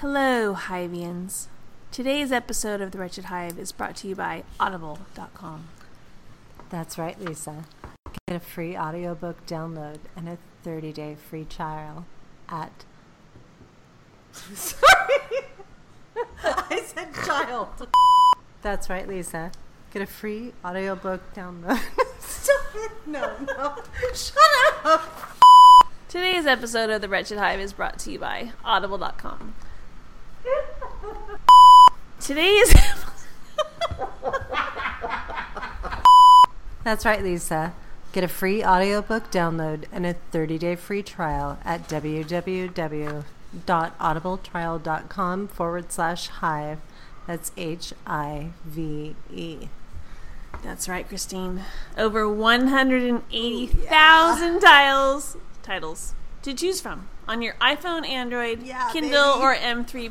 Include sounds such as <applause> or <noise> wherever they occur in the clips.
Hello, Hivians. Today's episode of The Wretched Hive is brought to you by Audible.com. That's right, Lisa. Get a free audiobook download and a 30 day free trial at. <laughs> Sorry! <laughs> I said child. That's right, Lisa. Get a free audiobook download. <laughs> Stop it. No, no. Shut up. Today's episode of The Wretched Hive is brought to you by Audible.com. Today's. <laughs> That's right, Lisa. Get a free audiobook download and a 30 day free trial at www.audibletrial.com forward slash hive. That's H I V E. That's right, Christine. Over 180,000 titles titles to choose from on your iPhone, Android, Yeah, Kindle, baby. or M3.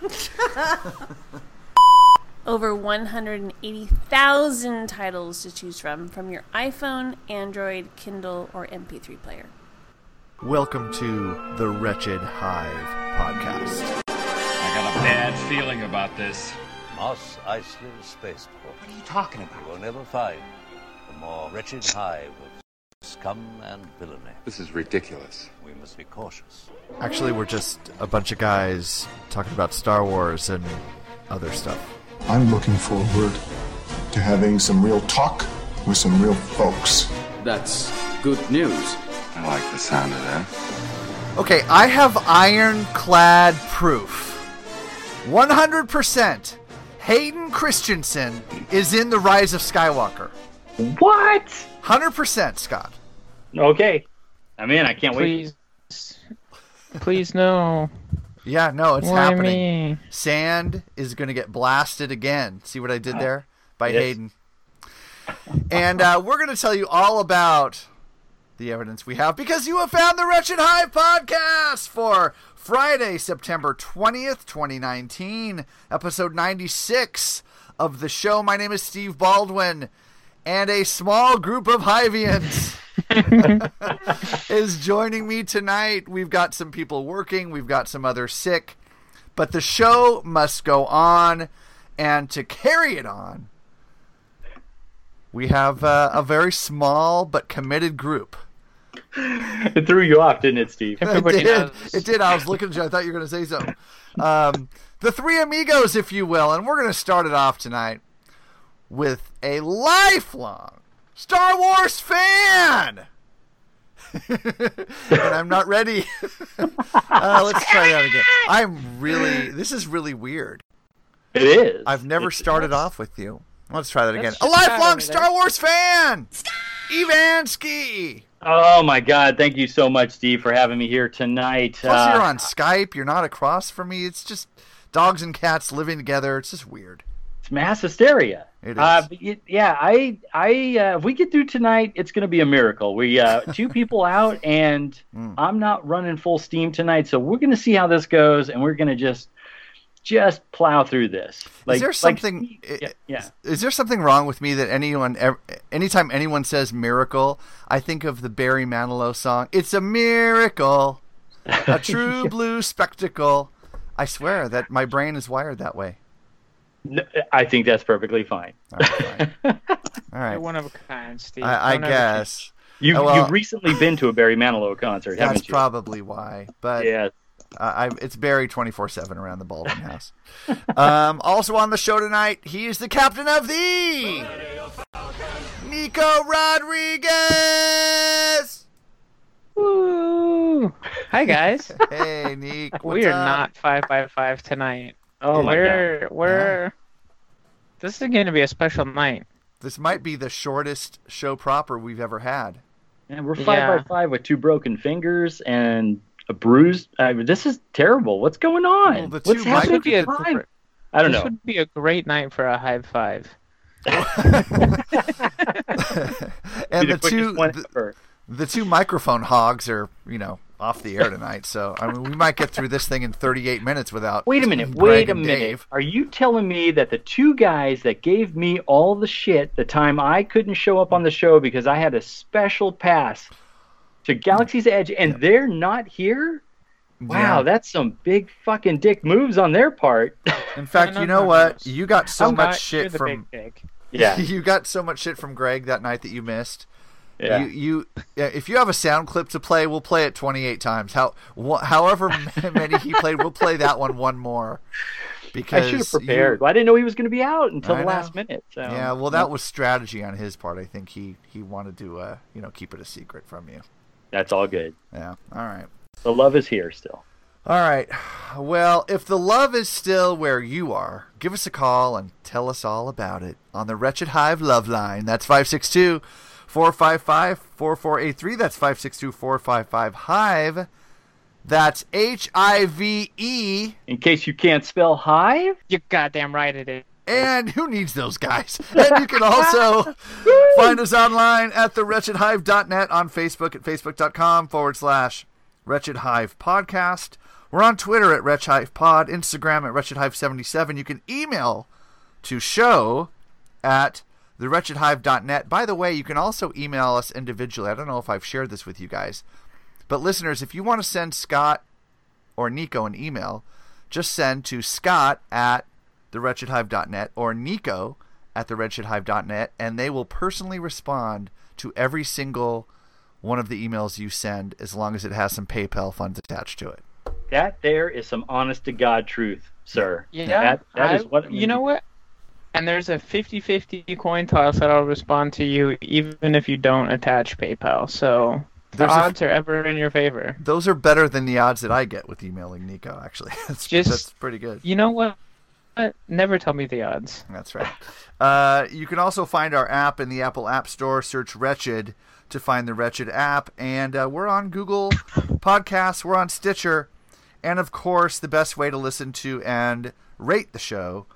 <laughs> Over 180,000 titles to choose from from your iPhone, Android, Kindle, or MP3 player. Welcome to the Wretched Hive podcast. I got a bad feeling about this. Mos Eisley Spaceport. What are you talking about? You will never find a more wretched hive of scum and villainy. This is ridiculous. We must be cautious. Actually, we're just a bunch of guys talking about Star Wars and other stuff. I'm looking forward to having some real talk with some real folks. That's good news. I like the sound of that. Okay, I have ironclad proof. 100% Hayden Christensen is in The Rise of Skywalker. What? 100%, Scott. Okay. I'm in. I can't wait. Please, please no. Yeah, no, it's Why happening. me? Sand is going to get blasted again. See what I did there? By Yes. Hayden. And uh, we're going to tell you all about the evidence we have because you have found the Wretched Hive podcast for Friday, September 20th, 2019, episode 96 of the show. My name is Steve Baldwin, and a small group of Hivians <laughs> is joining me tonight. We've got some people working, we've got some others sick, but the show must go on. And to carry it on, we have uh, a very small but committed group. It threw you off, didn't it, Steve? Everybody it did. knows. It did. I was looking at you. I thought you were going to say something. Um, the three amigos, if you will, and we're going to start it off tonight with a lifelong Star Wars fan. <laughs> and I'm not ready. <laughs> uh, let's try that again. I'm really. This is really weird. It is. I've never It's- started off with you. Let's try that again. A lifelong. Star Wars fan, Evansky. Oh my God! Thank you so much, Steve, for having me here tonight. Plus, Uh, you're on Skype. You're not across from me. It's just dogs and cats living together. It's just weird. It's mass hysteria. It Uh, is. but y- yeah, I, I, uh, if we get through tonight, it's going to be a miracle. We uh, <laughs> two people out, and Mm. I'm not running full steam tonight, so we're going to see how this goes, and we're going to just, just plow through this. Like, is there something? Steve- yeah, yeah. Is there something wrong with me that anyone, anytime anyone says miracle, I think of the Barry Manilow song. It's a miracle, a <laughs> true blue spectacle. I swear that my brain is wired that way. No, I think that's perfectly fine. All right, fine. <laughs> All You're one of a kind, Steve. I, I guess You, Oh, well- you've recently been to a Barry Manilow concert, that's haven't you? probably why. But Yeah. I, I, it's Barry twenty four seven around the Baldwin house. <laughs> um, also on the show tonight, he is the captain of the Nico Rodriguez. Woo! Hi guys. <laughs> Hey, Nick. We are up? not five by five tonight. Oh my God. we're we're. This is going to be a special night. This might be the shortest show proper we've ever had. And we're five Yeah. by five with two broken fingers and a bruised. I mean, this is terrible. What's going on? Well, the What's happening might be a time? gr- I don't this know. would be a great night for a high five. <laughs> <laughs> and the the two one the, ever. The two microphone hogs are you know off the air tonight. So I mean, we might get through this thing in 38 minutes without. Wait a minute. Greg Wait a minute. Dave. Are you telling me that the two guys that gave me all the shit the time I couldn't show up on the show because I had a special pass to Galaxy's Edge and they're not here? Wow, Yeah. that's some big fucking dick moves on their part. In fact, you know what? no. You got so I'm much not- shit from big yeah. <laughs> you got so much shit from Greg that night that you missed. Yeah. You, you, yeah, if you have a sound clip to play, we'll play it 28 times. How, wh- however <laughs> many he played, we'll play that one one more. Because I should have you- prepared. I didn't know he was going to be out until I the last minute. So. yeah, well, that was strategy on his part. I think he he wanted to, uh, you know, keep it a secret from you. That's all good. Yeah. All right. The love is here still. All right. Well, if the love is still where you are, give us a call and tell us all about it on the Wretched Hive Love Line. That's 562 455 4483. That's 562 455 Hive. That's H I V E. In case you can't spell hive, You're goddamn right it is. And who needs those guys? And you can also <laughs> find us online at thewretchedhive.net on Facebook at facebook.com forward slash Wretched Hive Podcast. We're on Twitter at Wretched Hive Pod, Instagram at Wretched Hive 77 You can email to show at thewretchedhive.net. By the way, you can also email us individually. I don't know if I've shared this with you guys. But listeners, if you want to send Scott or Nico an email, just send to Scott at thewretchedhive.net or Nico at thewretchedhive.net, and they will personally respond to every single one of the emails you send as long as it has some PayPal funds attached to it. that there is some honest to God truth, sir. Yeah, That, that is I- what. you know what? And there's a 50-50 coin toss that I'll respond to you even if you don't attach PayPal. So the There's a- odds are ever in your favor. Those are better than the odds that I get with emailing Nico, actually. <laughs> that's, Just- that's pretty good. You know what? What? Never tell me the odds. That's right. Uh, you can also find our app in the Apple App Store. Search Wretched to find the Wretched app. And uh, we're on Google Podcasts, we're on Stitcher. And of course, the best way to listen to and rate the show,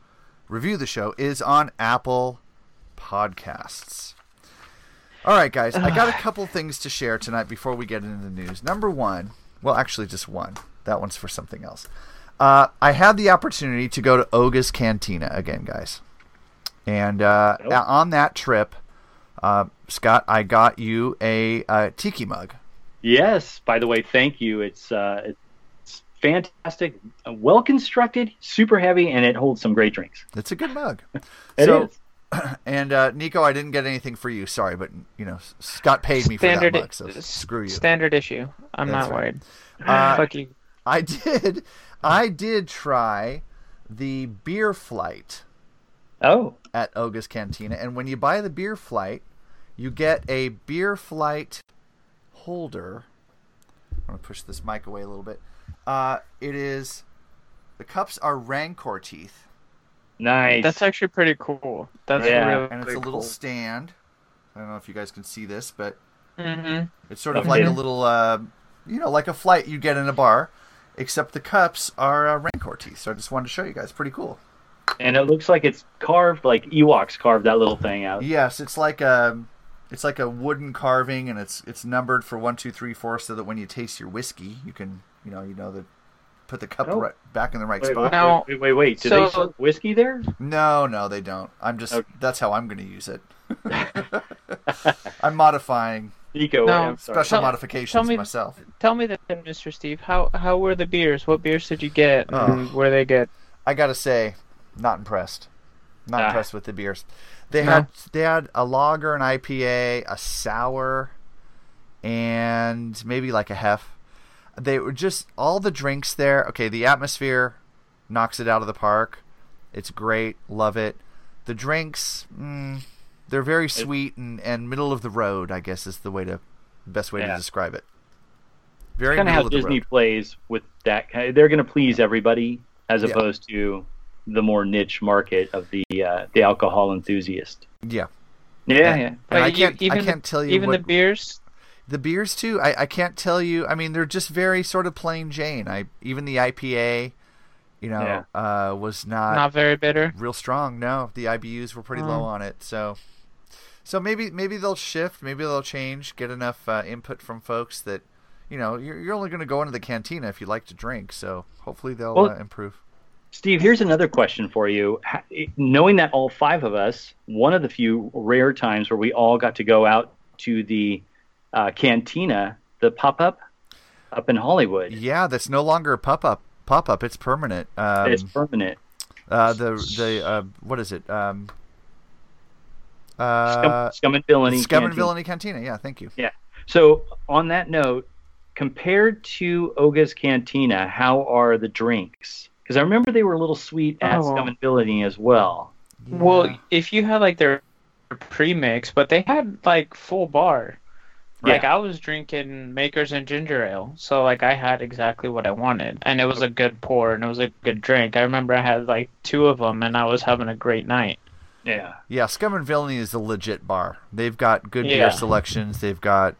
review the show, is on Apple Podcasts. All right, guys, I got a couple things to share tonight before we get into the news. Number one, well, actually, just one. That one's for something else. Uh, I had the opportunity to go to Oga's Cantina again, guys. And uh, Oh. on that trip, uh, Scott, I got you a, uh tiki mug. Yes. By the way, thank you. It's uh, it's fantastic, well constructed, super heavy, and it holds some great drinks. It's a good mug. <laughs> It so, is. <clears throat> And uh, Nico, I didn't get anything for you. Sorry, but you know Scott paid me Standard, for that mug, so screw you. Standard issue. I'm That's not right. worried. Uh, <laughs> Fuck you. I did. I did try the beer flight Oh, at Oga's Cantina, and when you buy the beer flight, you get a beer flight holder. I'm gonna push this mic away a little bit. Uh, it is the cups are Rancor teeth, nice. That's actually pretty cool. That's Yeah. really and it's a little cool. stand. I don't know if you guys can see this, but Mhm. it's sort of Okay. like a little, uh, you know, like a flight you get in a bar, except the cups are uh, Rancor teeth. So I just wanted to show you guys. Pretty cool. and it looks like it's carved, like Ewoks carved that little thing out. Yes, it's like a it's like a wooden carving, and it's it's numbered for one, two, three, four, so that when you taste your whiskey, you can you know you know that put the cup Oh. right, back in the right Wait, spot. wait, Now- wait, wait, wait. Do so- they serve whiskey there? No, no, they don't. I'm just Okay. that's how I'm going to use it. <laughs> <laughs> I'm modifying Nico, No. Special Tell- modifications tell me- myself. Tell me then, Mr. Steve. How how were the beers? What beers did you get? Oh. And where they get? I gotta say, not impressed. Not Ah. impressed with the beers. They No? had they had a lager, an IPA, a sour, and maybe like a hef. They were just all the drinks there. Okay, the atmosphere knocks it out of the park. It's great, love it. The drinks, mm, they're very sweet and, and middle of the road. I guess is the way to best way to describe it. Very kind of how Disney road. plays with that. They're going to please everybody, as Yeah. opposed to the more niche market of the uh, the alcohol enthusiast. Yeah, Yeah, And- yeah. and But I can't I even can't tell you even what, the beers. The beers too. I, I can't tell you. I mean, they're just very sort of plain Jane. I even the IPA, you know, uh, was not, Not very bitter. real strong. No, the IBUs were pretty low Oh. on it. So, so maybe maybe they'll shift. Maybe they'll change. Get enough uh, input from folks that, you know, you're you're only going to go into the cantina if you like to drink. So hopefully they'll Well- uh, improve. Steve, here's another question for you. Knowing that all five of us, one of the few rare times where we all got to go out to the uh, cantina, the pop up up in Hollywood. Yeah, that's no longer a pop up. Pop up. It's permanent. Um, it's permanent. uh, the the uh, what is it? Um, Scum, uh, Scum and Villainy. Scum and Canteen. Villainy Cantina. Yeah, thank you. Yeah. So on that note, compared to Oga's Cantina, how are the drinks? Because I remember they were a little sweet at Oh. Scum and Villainy as well. Well, if you had like their premix, but they had like full bar. Like Yeah. I was drinking Makers and ginger ale, so like I had exactly what I wanted, and it was a good pour and it was a good drink. I remember I had like two of them, and I was having a great night. Yeah. Yeah, Scum and Villainy is a legit bar. They've got good Yeah. beer selections. They've got,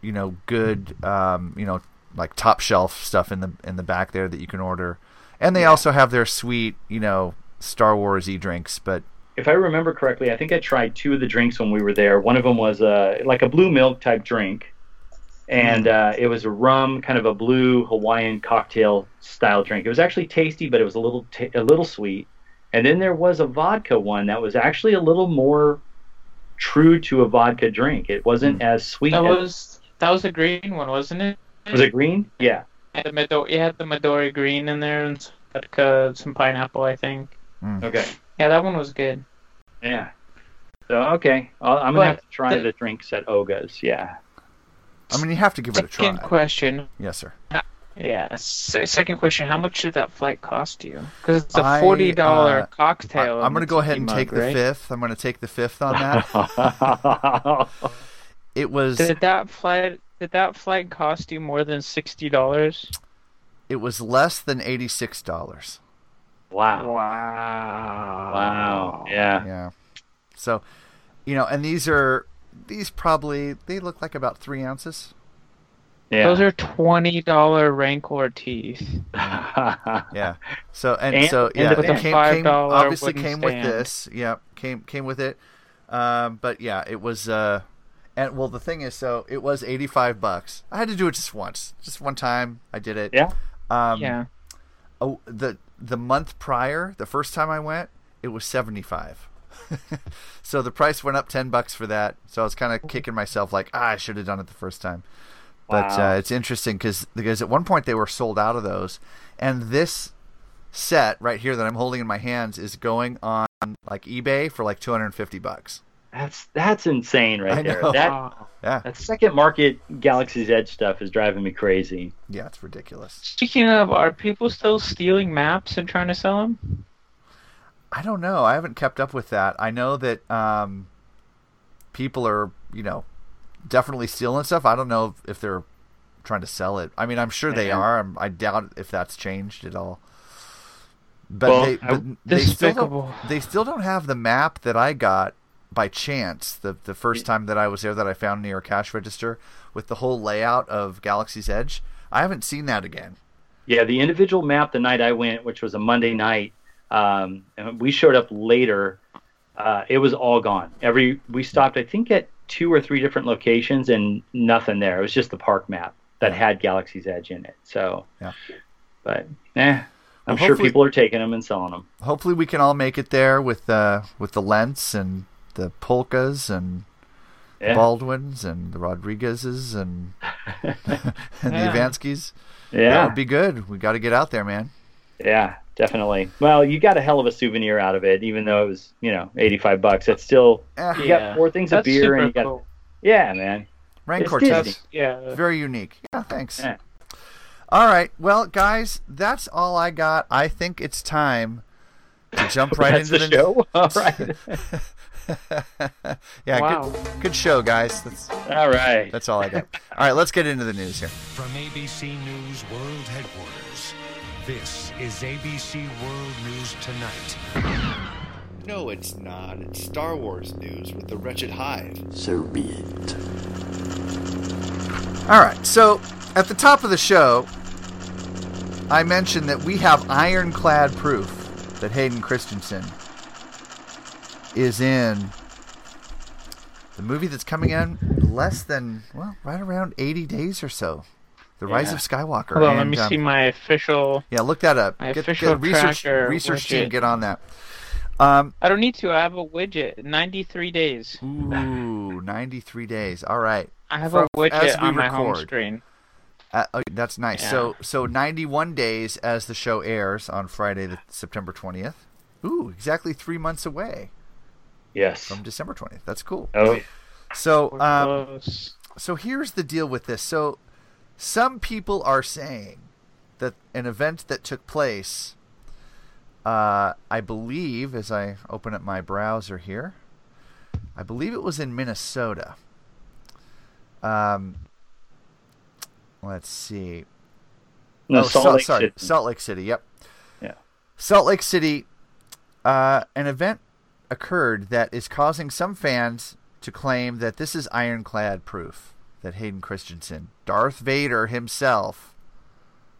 you know, good, um, you know, like top shelf stuff in the in the back there that you can order, and they also have their sweet, you know, Star Warsy drinks. But If I remember correctly, I think I tried two of the drinks when we were there. One of them was uh, like a blue milk type drink, and uh, it was a rum, kind of a blue Hawaiian cocktail style drink. It was actually tasty, but it was a little ta a little sweet. And then there was a vodka one that was actually a little more true to a vodka drink. It wasn't as sweet. That as, was that was a green one, wasn't it? was it green? Yeah. It had the Midori, it had the Midori green in there and some vodka, some pineapple, I think. Okay. Yeah, that one was good. Yeah. So okay, I'll, I'm gonna But have to try the- the drinks at Oga's. Yeah. I mean, you have to give it a try. Second question. Yes, sir. Yeah. Se- second question: How much did that flight cost you? Because it's a forty dollar uh, cocktail. I, am going to go ahead tiki and mug, take the right? fifth. I'm going to take the fifth on that. <laughs> it was Did that flight? Did that flight cost you more than sixty dollars? it was less than eighty six dollars. wow. Wow. Wow. Yeah. Yeah. So, you know, and these are these probably they look like about three ounces. Yeah. Those are twenty dollar Rancor teeth. <laughs> Yeah. So and, And- so yeah, the it band. came, $5 came obviously wooden came with this. Yeah, came came with it. Um, but yeah, it was. Uh, and well, the thing is, so it was eighty five bucks. I had to do it just once, just one time. I did it. Yeah. Um, yeah. Oh, the the month prior, the first time I went, it was seventy five. <laughs> so the price went up ten bucks for that. So I was kind of kicking myself like, ah, I should have done it the first time. But Wow. uh, it's interesting because because at one point they were sold out of those, and this set right here that I'm holding in my hands is going on like eBay for like 250 bucks. That's that's insane right I there. know. That. Yeah, that second market Galaxy's Edge stuff is driving me crazy. yeah, it's ridiculous. Speaking of, are people still stealing maps and trying to sell them? I don't know. I haven't kept up with that. I know that um, people are, you know, definitely stealing stuff. I don't know if they're trying to sell it. I mean, I'm sure they are. I'm, I doubt if that's changed at all. But Well, they, I- they still they still don't have the map that I got by chance the the first time that I was there that I found near a cash register with the whole layout of Galaxy's Edge. I haven't seen that again. Yeah, the individual map the night I went, which was a Monday night, um, and we showed up later. Uh, it was all gone. Every we stopped, I think, at two or three different locations, and nothing there. It was just the park map that had Galaxy's Edge in it. So, Yeah. but eh, I'm Well, sure people are taking them and selling them. hopefully we can all make it there with uh with the Lents and the Polkas and Yeah. Baldwins and the Rodriguezes and <laughs> and the Yeah. Ivanskis. That Yeah, would be good. We got to get out there, man. yeah, definitely. Well, you got a hell of a souvenir out of it, even though it was, you know, 85 bucks. It's still Eh, you Yeah. got four things of beer, and you got cool. yeah, man. Rancor It's Disney. Disney. Yeah. Very unique. Yeah, thanks. Yeah. All right. Well, guys, that's all I got. I think it's time to jump right That's into the show. <laughs> All right. <laughs> <laughs> yeah, Wow. good, good show, guys. That's All right. that's all I got. All right, let's get into the news here. From ABC News World Headquarters, this is ABC World News Tonight. No, it's not. It's Star Wars news with the Wretched Hive. So be it. All right. So, at the top of the show, I mentioned that we have ironclad proof that Hayden Christensen is in the movie that's coming in less than well, right around 80 days or so. The Rise of Skywalker. Hold on, let me um, see my official. Yeah, look that up. My Get, official get research tracker research team get on that. Um, I don't need to. I have a widget. Ninety-three days. ooh, <laughs> 93 days. All right. I have From- a widget as we on my home record. screen. Uh, oh, that's nice. So so 91 days as the show airs on Friday, the September 20th. Ooh, exactly three months away Yes. from December 20th. That's cool. Oh, yeah. So um, so here's the deal with this. So some people are saying that an event that took place, uh, I believe, as I open up my browser here, I believe it was in Minnesota. Um, let's see. No, oh, Salt Salt- Lake sorry, City. Salt Lake City. Yep. Yeah. Salt Lake City. Uh, an event occurred that is causing some fans to claim that this is ironclad proof that Hayden Christensen, Darth Vader himself,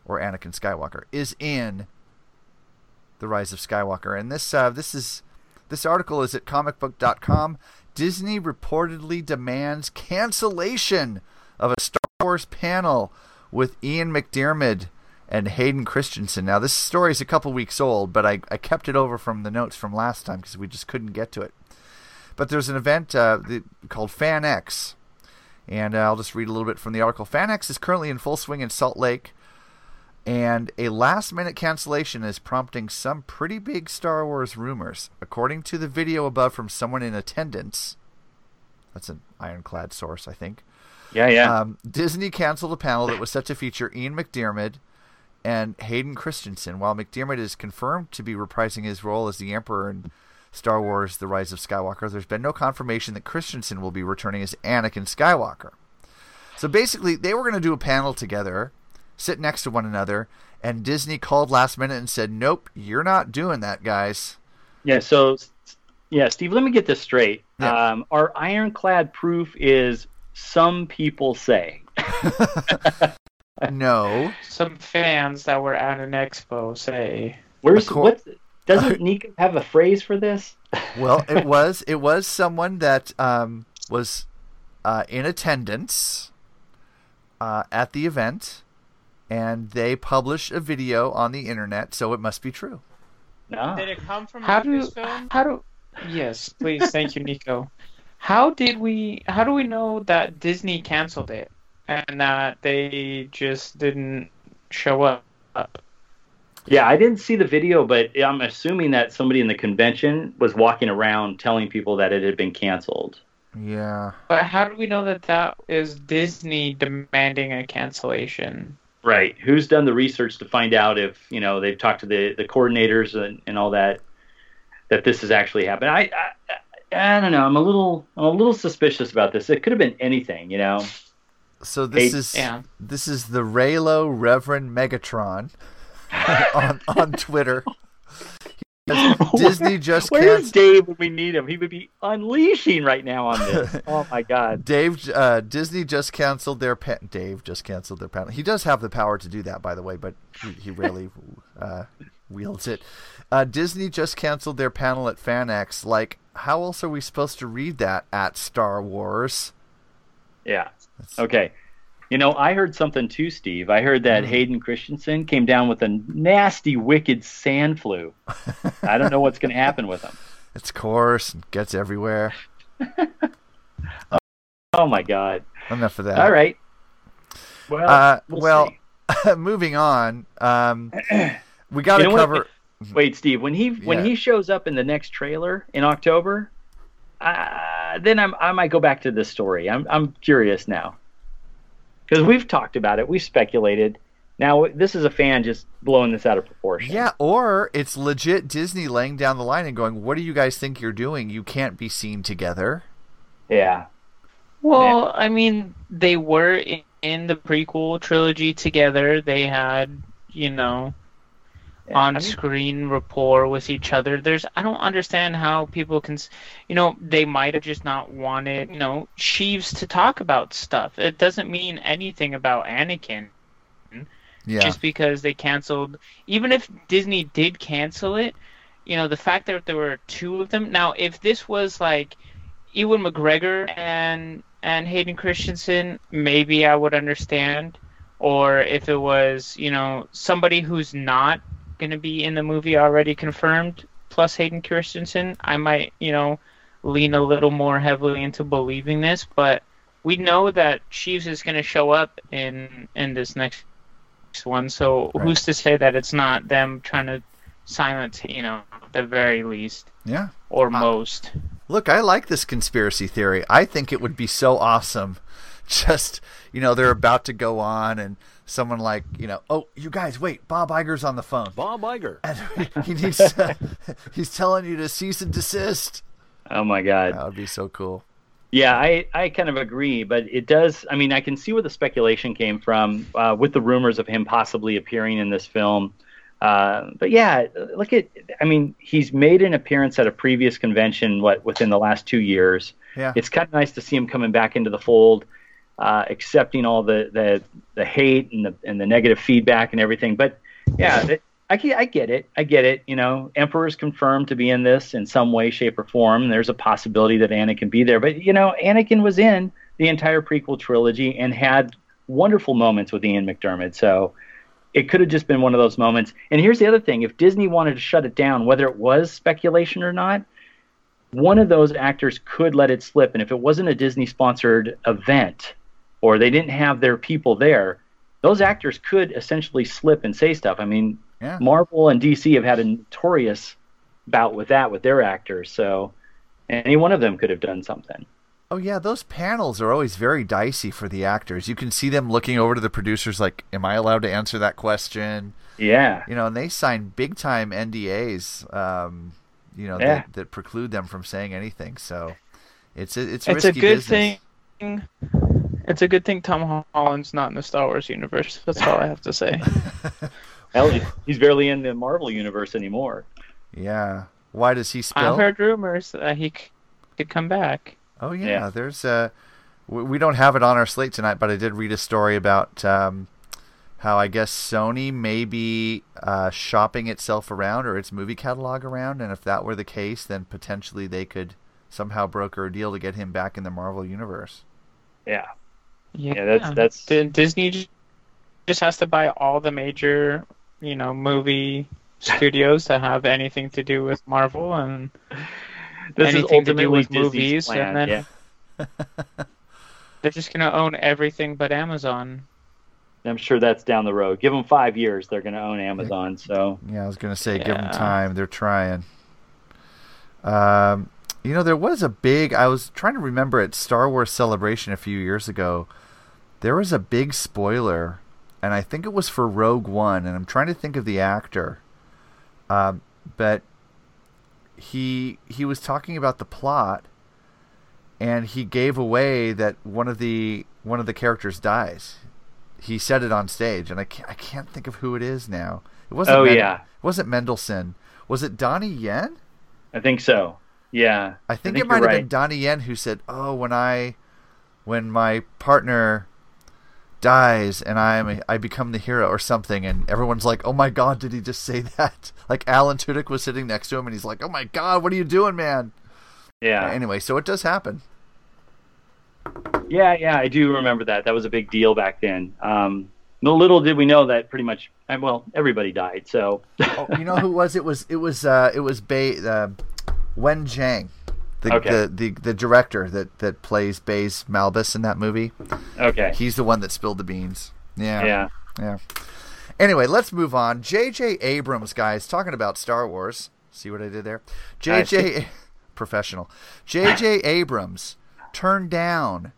or Anakin Skywalker, is in the Rise of Skywalker. And this uh, this is this article is at comicbook.com. Disney reportedly demands cancellation of a Star Wars panel with Ian McDiarmid and Hayden Christensen. Now, this story is a couple weeks old, but I, I kept it over from the notes from last time because we just couldn't get to it. But there's an event uh, the, called FanX, and uh, I'll just read a little bit from the article. FanX is currently in full swing in Salt Lake, and a last minute cancellation is prompting some pretty big Star Wars rumors. According to the video above from someone in attendance, that's an ironclad source, I think. Yeah, yeah. Um, Disney canceled a panel that was set to feature Ian McDiarmid and Hayden Christensen. While McDiarmid is confirmed to be reprising his role as the Emperor in Star Wars The Rise of Skywalker, there's been no confirmation that Christensen will be returning as Anakin Skywalker. So basically, they were going to do a panel together, sit next to one another, and Disney called last minute and said, Nope, you're not doing that, guys. Yeah, so yeah, Steve, let me get this straight. Yeah. Um, our ironclad proof is some people say. <laughs> <laughs> No. <laughs> Some fans that were at an expo say. Where's Acco- what? Doesn't <laughs> Nico have a phrase for this? <laughs> Well, it was it was someone that um, was uh, in attendance uh, at the event, and they published a video on the internet, so it must be true. No. Did it come from how do how do yes please thank you Nico how did we how do we know that Disney canceled it and that they just didn't show up Yeah, I didn't see the video, but I'm assuming that somebody in the convention was walking around telling people that it had been canceled. Yeah. but how do we know that that is Disney demanding a cancellation Right. Who's done the research to find out if you know they've talked to the the coordinators and, and all that that this has actually happened? I, I I don't know. I'm a little I'm a little suspicious about this. It could have been anything, you know. So this Hey, is yeah. this is the Raylo Reverend Megatron <laughs> on on Twitter. <laughs> Disney just Where's canceled. Dave when we need him? He would be unleashing right now on this. <laughs> oh my god. Dave, uh, Disney just canceled their pa- Dave just canceled their panel. He does have the power to do that, by the way, but he, he rarely uh, wields it. Uh, Disney just canceled their panel at FanX. Like, how else are we supposed to read that at Star Wars? Yeah. Okay. You know, I heard something too, Steve. I heard that Hayden Christensen came down with a nasty, wicked sand flu. I don't know what's going to happen with him. <laughs> It's coarse and gets everywhere. <laughs> Oh my God! Enough of that. All right. Well, Uh, we'll well, <laughs> moving on. Um, <clears throat> we got to You know what? cover. Wait, Steve. When he when he shows up in the next trailer in October, uh, then I'm, I might go back to this story. I'm I'm curious now because we've talked about it. We've speculated. Now this is a fan just blowing this out of proportion. Yeah, or it's legit Disney laying down the line and going, "What do you guys think you're doing? You can't be seen together." Yeah. Well, I mean, they were in, in the prequel trilogy together. They had, you know, Yeah, I mean- on-screen rapport with each other. There's, I don't understand how people can, you know, they might have just not wanted, you know, Sheeves to talk about stuff. It doesn't mean anything about Anakin. Yeah. Just because they canceled, even if Disney did cancel it, you know, the fact that there were two of them. Now, if this was like Ewan McGregor and and Hayden Christensen, maybe I would understand. Or if it was, you know, somebody who's not going to be in the movie already confirmed, plus Hayden Christensen, I might, you know, lean a little more heavily into believing this. But we know that Sheeves is going to show up in in this next one. So Right. who's to say that it's not them trying to silence, you know, the very least Yeah. or uh, most? Look, I like this conspiracy theory. I think it would be so awesome. <laughs> Just, you know, they're about to go on and someone like, you know, oh, you guys, wait, Bob Iger's on the phone. Bob Iger. And <laughs> he needs to, <laughs> he's telling you to cease and desist. Oh my god. That would be so cool. Yeah, I, I kind of agree, but it does. I mean, I can see where the speculation came from uh, with the rumors of him possibly appearing in this film. Uh, but yeah, look at. I mean, he's made an appearance at a previous convention. What within the last two years? Yeah. It's kind of nice to see him coming back into the fold, uh, accepting all the, the the hate and the and the negative feedback and everything. But yeah, it, I I get it. I get it. You know, Emperor's confirmed to be in this in some way, shape, or form. There's a possibility that Anakin be there, but you know, Anakin was in the entire prequel trilogy and had wonderful moments with Ian McDiarmid. So it could have just been one of those moments. And here's the other thing: if Disney wanted to shut it down, whether it was speculation or not, one of those actors could let it slip. And if it wasn't a Disney-sponsored event, or they didn't have their people there, those actors could essentially slip and say stuff. I mean, Yeah. Marvel and DC have had a notorious bout with that with their actors. So any one of them could have done something. Oh yeah, those panels are always very dicey for the actors. You can see them looking over to the producers like, "Am I allowed to answer that question?" Yeah. You know, and they sign big time NDAs. Um, you know, Yeah. that, that preclude them from saying anything. So it's a, it's It's a good business. thing. It's a good thing Tom Holland's not in the Star Wars universe. That's all I have to say. <laughs> Hell, he's barely in the Marvel universe anymore. Yeah. Why does he spill? I've heard rumors that he could come back. Oh yeah, Yeah. there's uh we we don't have it on our slate tonight, but I did read a story about um, how I guess Sony may be uh, shopping itself around or its movie catalog around, and if that were the case, then potentially they could somehow broker a deal to get him back in the Marvel universe. Yeah. Yeah, that's- that's- Di- Disney just has to buy all the major, you know, movie studios that have anything to do with Marvel and <laughs> This is anything to do with Disney's movies, plan. and then yeah. <laughs> they're just gonna own everything but Amazon. I'm sure that's down the road. Give them five years, they're going to own Amazon. So Yeah, I was gonna say, give them time. They're trying. Um, you know, there was a big. I was trying to remember at Star Wars Celebration a few years ago. There was a big spoiler, and I think it was for Rogue One, and I'm trying to think of the actor. Um, but he he was talking about the plot, and he gave away that one of the one of the characters dies. He said it on stage, and I can't I can't think of who it is now. It wasn't. Oh, yeah. it wasn't Mendelsohn. Was it Donnie Yen? I think so. Yeah. I think, think it might have right. been Donnie Yen who said, "Oh, when I, when my partner dies and I'm I become the hero or something," and everyone's like, "Oh my God, did he just say <laughs> that?" Like Alan Tudyk was sitting next to him, and he's like, "Oh my God, what are you doing, man?" Yeah. Anyway, so it does happen. Yeah, yeah, I do remember that. That was a big deal back then. Um, no little did we know that pretty much, well, everybody died. So, Oh, you know who was? It was it was uh, it was Bay uh, Wen Zhang, the, Okay. the the the director that that plays Baze Malbus in that movie. okay. He's the one that spilled the beans. Yeah. Yeah. Yeah. Anyway, let's move on. J.J. Abrams, guys, talking about Star Wars. See what I did there? <laughs> J.J. <laughs> professional. J.J. <laughs> Abrams turned down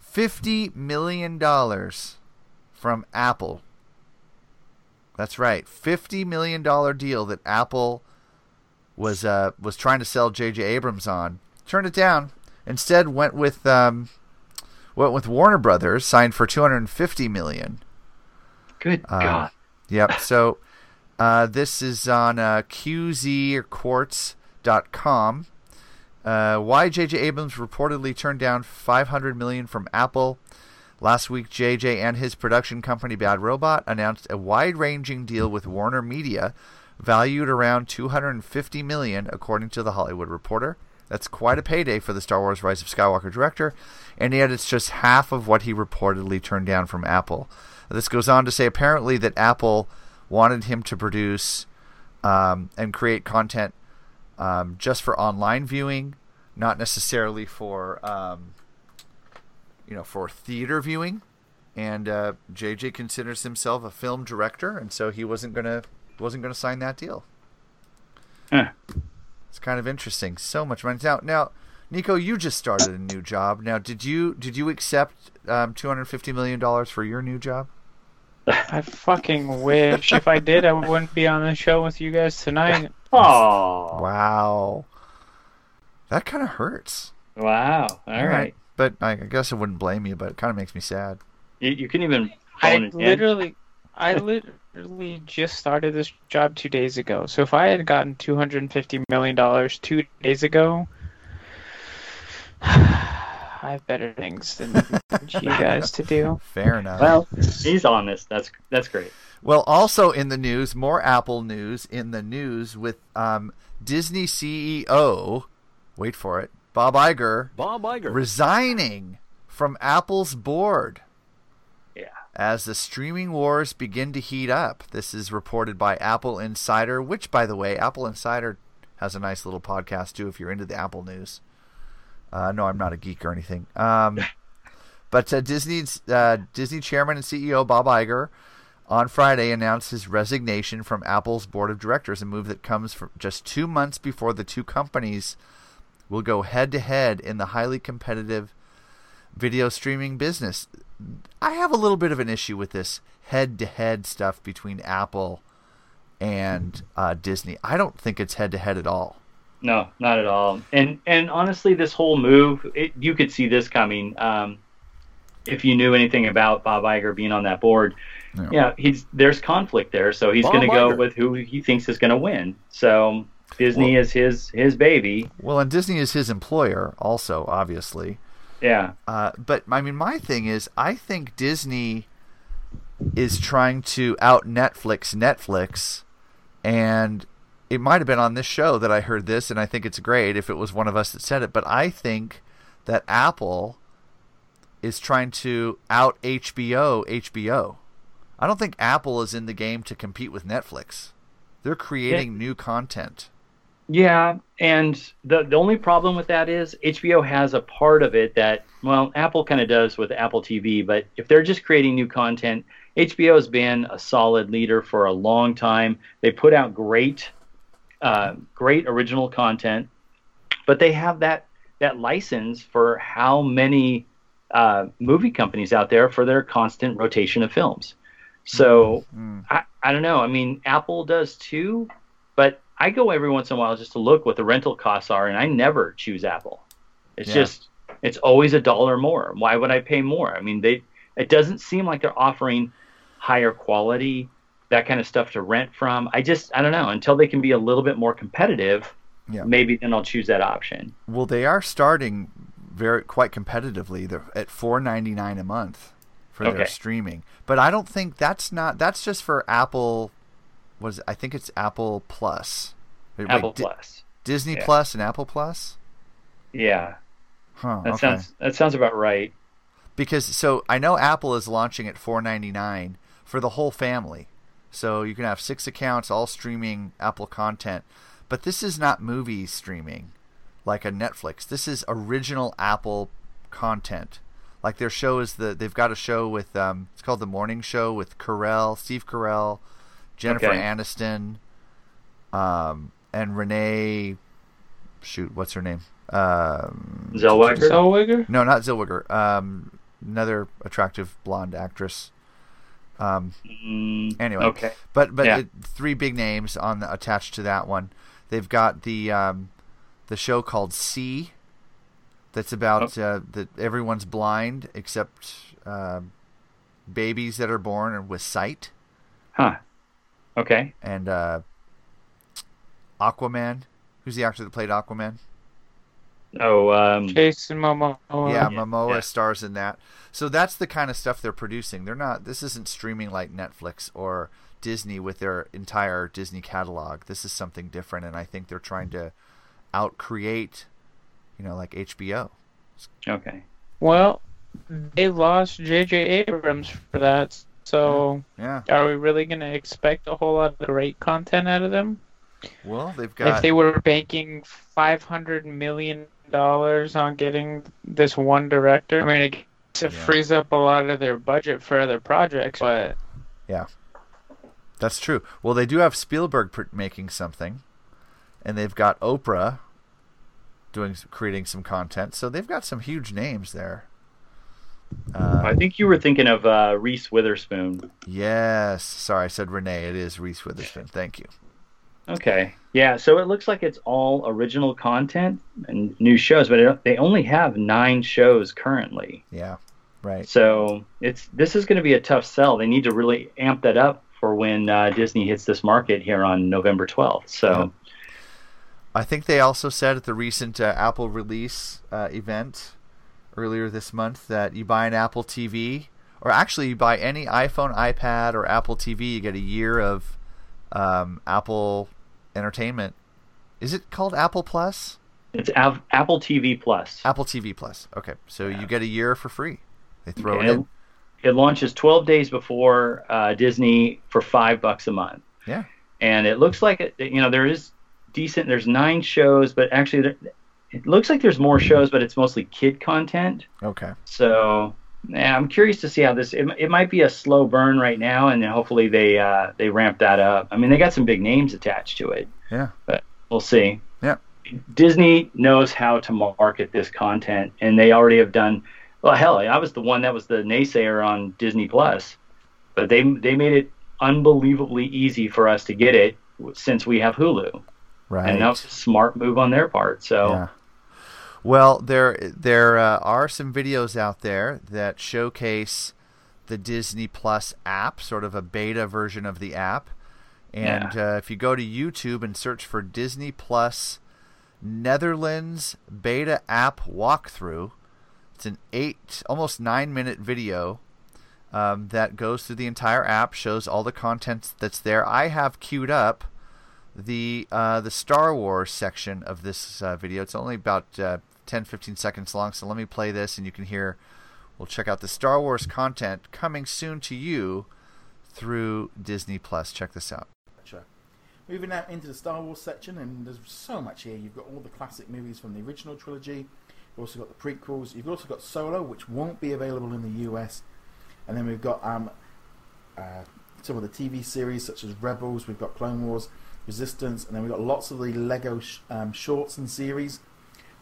fifty million dollars from Apple. That's right, fifty million dollar deal that Apple was uh, was trying to sell J.J. Abrams on. Turned it down. Instead, went with um, went with Warner Brothers, signed for two hundred and fifty million. Good Uh, God. Yep. So uh, this is on uh, QZQuartz.com. Uh, why J.J. Abrams reportedly turned down 500 million from Apple. Last week, J.J. and his production company Bad Robot announced a wide-ranging deal with Warner Media, valued around 250 million, according to the Hollywood Reporter. That's quite a payday for the Star Wars Rise of Skywalker director, and yet it's just half of what he reportedly turned down from Apple. This goes on to say apparently that Apple wanted him to produce um, and create content um, just for online viewing, not necessarily for um, you know, for theater viewing, and uh, JJ considers himself a film director, and so he wasn't gonna wasn't gonna sign that deal. Huh. It's kind of interesting. So much money now. Now, Nico, you just started a new job. Now, did you did you accept um, two hundred fifty million dollars for your new job? <laughs> I fucking wish. if I did, I wouldn't be on the show with you guys tonight. Oh, <laughs> Wow, that kind of hurts. wow. All right. but I, I guess I wouldn't blame you. But it kind of makes me sad. You, you couldn't even I phone it in. literally, I literally just started this job two days ago. So if I had gotten two hundred and fifty million dollars two days ago, <sighs> I have better things than <laughs> you guys to do. Fair enough. Well, he's honest. That's that's great. Well, also in the news, more Apple news in the news with um, Disney CEO, wait for it, Bob Iger, Bob Iger. resigning from Apple's board Yeah. As the streaming wars begin to heat up. This is reported by Apple Insider, which, by the way, Apple Insider has a nice little podcast too if you're into the Apple news. Uh, no, I'm not a geek or anything. Um, <laughs> but uh, Disney's uh, Disney chairman and CEO Bob Iger on Friday announced his resignation from Apple's board of directors, a move that comes from just two months before the two companies will go head to head in the highly competitive video streaming business. I have a little bit of an issue with this head to head stuff between Apple and uh, Disney. I don't think it's head to head at all. No, not at all. And and honestly, this whole move, it, you could see this coming. Um, if you knew anything about Bob Iger being on that board, Yeah. yeah, he's there's conflict there, so he's going to go with who he thinks is going to win. So Disney Well- is his his baby. Well, and Disney is his employer, also, obviously. Yeah, Uh, but I mean, my thing is, I think Disney is trying to out Netflix Netflix, and it might have been on this show that I heard this, and I think it's great if it was one of us that said it. But I think that Apple is trying to out HBO HBO. I don't think Apple is in the game to compete with Netflix. They're creating new content. Yeah. And the the only problem with that is HBO has a part of it that well, Apple kind of does with Apple TV. But if they're just creating new content, HBO has been a solid leader for a long time. They put out great uh, great original content, but they have that that license for how many uh, movie companies out there for their constant rotation of films. So I, I don't know. I mean, Apple does too, but I go every once in a while just to look what the rental costs are, and I never choose Apple. It's Yeah. just it's always a dollar more. Why would I pay more? I mean, they it doesn't seem like they're offering higher quality that kind of stuff to rent from. I just I don't know until they can be a little bit more competitive. Yeah. Maybe then I'll choose that option. Well, they are starting very quite competitively. They're at four ninety nine a month for their streaming. But I don't think that's not. That's just for Apple. Was I think it's Apple Plus. Wait, Apple Di- Plus. Disney Yeah. Plus, and Apple Plus. Yeah, Huh. that okay. sounds that sounds about right. because so I know Apple is launching at four ninety nine for the whole family. So you can have six accounts all streaming Apple content. But this is not movie streaming like a Netflix. This is original Apple content. Like their show is the they've got a show with um it's called The Morning Show with Carell, Steve Carell, Jennifer Okay. Aniston, um and Renee shoot, what's her name? Um Zellweger. Zellweger? no, not Zellweger. Um, another attractive blonde actress. Um, Mm, anyway, okay. but but Yeah. it, three big names on the, attached to that one. They've got the um, the show called See. That's about Oh. uh, that everyone's blind except uh, babies that are born with sight, Huh. Okay. and uh, Aquaman. Who's the actor that played Aquaman? Oh, um, Jason Momoa. yeah, Yeah, Momoa yeah. stars in that. So that's the kind of stuff they're producing. They're not. This isn't streaming like Netflix or Disney with their entire Disney catalog. This is something different, and I think they're trying to outcreate, you know, like HBO. okay. Well, they lost J.J. Abrams for that. So, Yeah. are we really going to expect a whole lot of great content out of them? Well, they've got. if they were banking five hundred million dollars on getting this one director, I mean, It frees up a lot of their budget for other projects, but Yeah, that's true. Well, they do have Spielberg pr- making something, and they've got Oprah doing creating some content. So they've got some huge names there. Uh, I think you were thinking of uh, Reese Witherspoon. Yes. Sorry, I said Renee. It is Reese Witherspoon. Thank you. Okay. Yeah. So it looks like it's all original content and new shows, but it, they only have nine shows currently. Yeah. Right. So it's this is going to be a tough sell. They need to really amp that up for when uh, Disney hits this market here on November 12th. So I think they also said at the recent uh, Apple release uh, event earlier this month that you buy an Apple TV, or actually you buy any iPhone, iPad, or Apple TV, you get a year of um, Apple Entertainment. Is it called Apple Plus? it's Av- Apple TV Plus. Apple TV Plus. Okay, so you get a year for free. They throw it in. It launches 12 days before uh, Disney for five bucks a month. Yeah. and it looks like it, you know there is decent. There's nine shows, but actually there, it looks like there's more shows, but it's mostly kid content. Okay. So yeah, I'm curious to see how this. It, it might be a slow burn right now, and then hopefully they uh, they ramp that up. I mean, they got some big names attached to it, Yeah. but we'll see. Yeah. Disney knows how to market this content, and they already have done. Well, hell, I was the one that was the naysayer on Disney Plus, but they they made it unbelievably easy for us to get it since we have Hulu, Right. and that was a smart move on their part. So. Yeah. Well, there there uh, are some videos out there that showcase the Disney Plus app, sort of a beta version of the app. And uh, if you go to YouTube and search for Disney Plus Netherlands beta app walkthrough, it's an eight, almost nine minute video um, that goes through the entire app, shows all the content that's there. I have queued up the uh, the Star Wars section of this uh, video. It's only about uh, 10 15 seconds long, so let me play this and you can hear. We'll check out the Star Wars content coming soon to you through Disney Plus. Check this out. Moving out into the Star Wars section, and there's so much here. You've got all the classic movies from the original trilogy. You've also got the prequels. You've also got Solo, which won't be available in the US. And then we've got um, uh, some of the TV series, such as Rebels. We've got Clone Wars, Resistance, and then we've got lots of the Lego sh- um, shorts and series,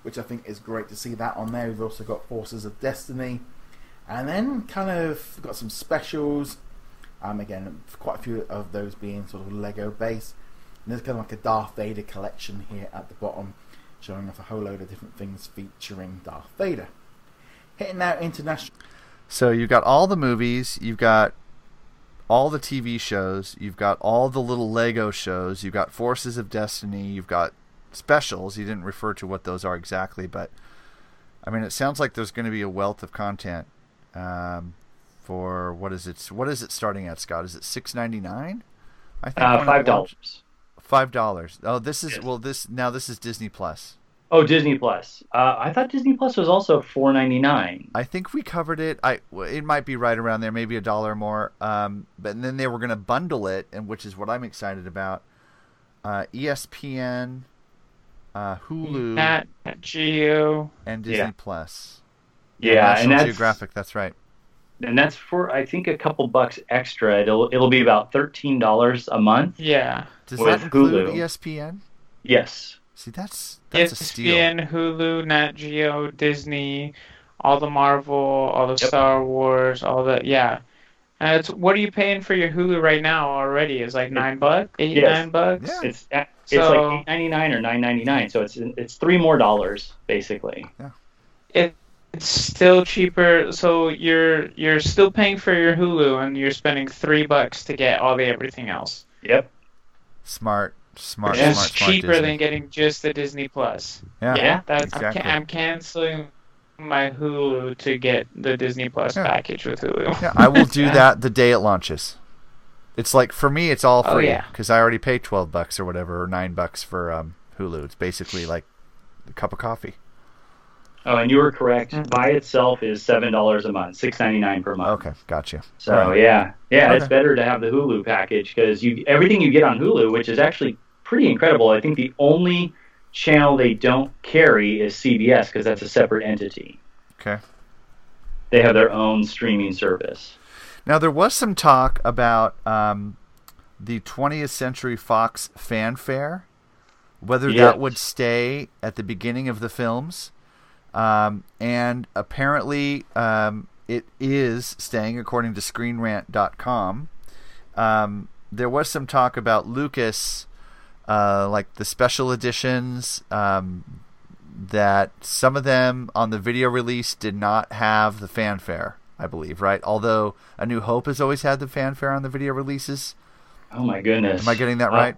which I think is great to see that on there. We've also got Forces of Destiny, and then kind of got some specials. Um, again, quite a few of those being sort of Lego based. And there's kind of like a Darth Vader collection here at the bottom, showing off a whole load of different things featuring Darth Vader. Hitting now international. So you've got all the movies, you've got all the TV shows, you've got all the little Lego shows, you've got Forces of Destiny, you've got specials. You didn't refer to what those are exactly, but I mean, it sounds like there's going to be a wealth of content um, for what is it? What is it starting at, Scott? Is it six ninety nine? I Uh, five dollars. Five dollars. Oh, this is Yes. well. This now this is Disney Plus. Oh, Disney Plus. Uh, I thought Disney Plus was also four ninety nine. I think we covered it. I it might be right around there, maybe a dollar more. Um, but then they were going to bundle it, and which is what I'm excited about. Uh, ESPN, uh, Hulu, Nat Geo. and Disney Yeah. Plus. Yeah, National and that's Geographic. That's right. and that's for I think a couple bucks extra. It'll it'll be about thirteen dollars a month. Yeah. Does With that include Hulu. ESPN? Yes. See, that's that's a steal. ESPN, Hulu, Nat Geo, Disney, all the Marvel, all the Star Wars, all the yeah. And it's what are you paying for your Hulu right now already? Is like nine bucks, eight Yes. nine bucks. Yeah. It's it's So- like eight ninety nine or nine ninety nine. So it's it's three more dollars basically. Yeah. It, it's still cheaper. So you're you're still paying for your Hulu, and you're spending three bucks to get all the everything else. Yep. Smart, smart, it's smart, smart. cheaper Disney. than getting just the Disney Plus. yeah. Yeah. That's I'm, Exactly. ca- I'm canceling my Hulu to get the Disney Plus Yeah. package with Hulu. Yeah, I will do <laughs> that the day it launches. It's like for me, it's all Oh, free yeah. because I already paid twelve bucks or whatever, or nine bucks for um, Hulu. It's basically like a cup of coffee. Oh, and you were correct. Mm-hmm. By itself is seven dollars a month, six ninety nine per month. Okay, gotcha. So All right. yeah, yeah, it's better to have the Hulu package because you everything you get on Hulu, which is actually pretty incredible. I think the only channel they don't carry is CBS because that's a separate entity. Okay. they have their own streaming service. Now there was some talk about um, the 20th Century Fox fanfare, whether Yes. that would stay at the beginning of the films, um, and apparently um, it is staying according to ScreenRant.com. Um, there was some talk about Lucas, uh, like the special editions, um, that some of them on the video release did not have the fanfare. I believe, right? Although A New Hope has always had the fanfare on the video releases. Oh my goodness! Am I getting that Uh, right?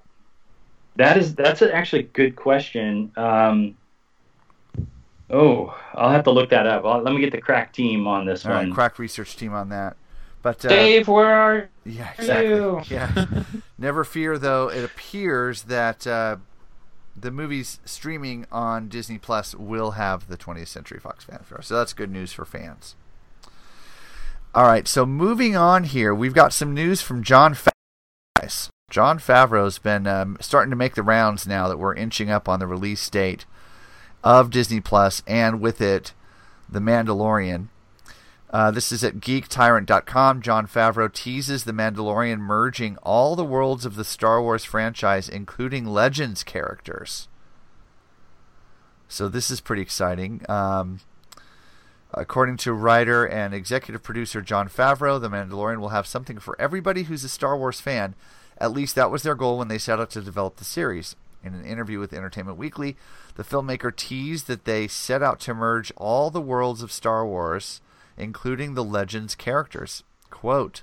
That is that's a actually a good question. Um, oh, I'll have to look that up. I'll, let me get the crack team on this All right, one. crack research team on that. But uh, Dave, where are Yeah, exactly. you? Yeah. Never fear, though. It appears that uh, the movies streaming on Disney Plus will have the 20th Century Fox fanfare, so that's good news for fans. All right, so moving on here, we've got some news from John Favreau. John Favreau's been um, starting to make the rounds now that we're inching up on the release date of Disney Plus, and with it, The Mandalorian. Uh, this is at geektyrant.com. John Favreau teases The Mandalorian merging all the worlds of the Star Wars franchise, including Legends characters. So this is pretty exciting. Um, according to writer and executive producer John Favreau, The Mandalorian will have something for everybody who's a Star Wars fan. At least that was their goal when they set out to develop the series. In an interview with Entertainment Weekly, the filmmaker teased that they set out to merge all the worlds of Star Wars, including the Legends characters. Quote,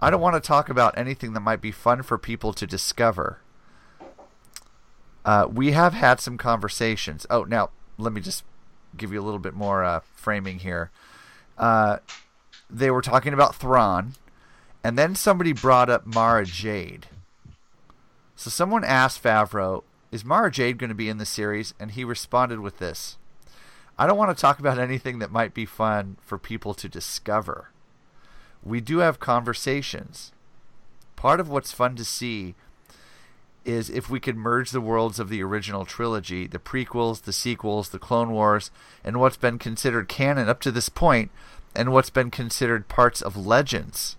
I don't want to talk about anything that might be fun for people to discover. Uh, we have had some conversations. Oh, now let me just give you a little bit more uh, framing here. Uh, they were talking about Thrawn, and then somebody brought up Mara Jade. So someone asked Favreau, "Is Mara Jade going to be in the series?" And he responded with this: "I don't want to talk about anything that might be fun for people to discover. We do have conversations. Part of what's fun to see." is if we could merge the worlds of the original trilogy, the prequels, the sequels, the Clone Wars, and what's been considered canon up to this point, and what's been considered parts of Legends.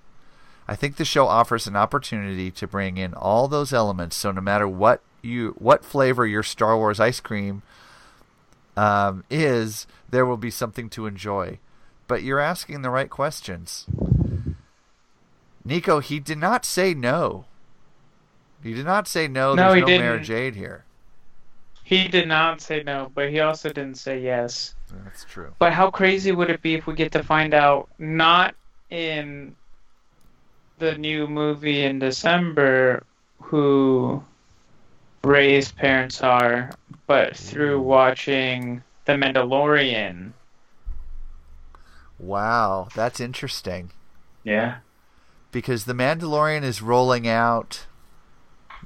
I think the show offers an opportunity to bring in all those elements, so no matter what you what flavor your Star Wars ice cream um, is, there will be something to enjoy. But you're asking the right questions. Nico, he did not say no. He did not say no. No, there's he no didn't. Mara Jade here. He did not say no, but he also didn't say yes. That's true. But how crazy would it be if we get to find out not in the new movie in December who Rey's parents are, but through watching The Mandalorian? Wow, that's interesting. Yeah. Because The Mandalorian is rolling out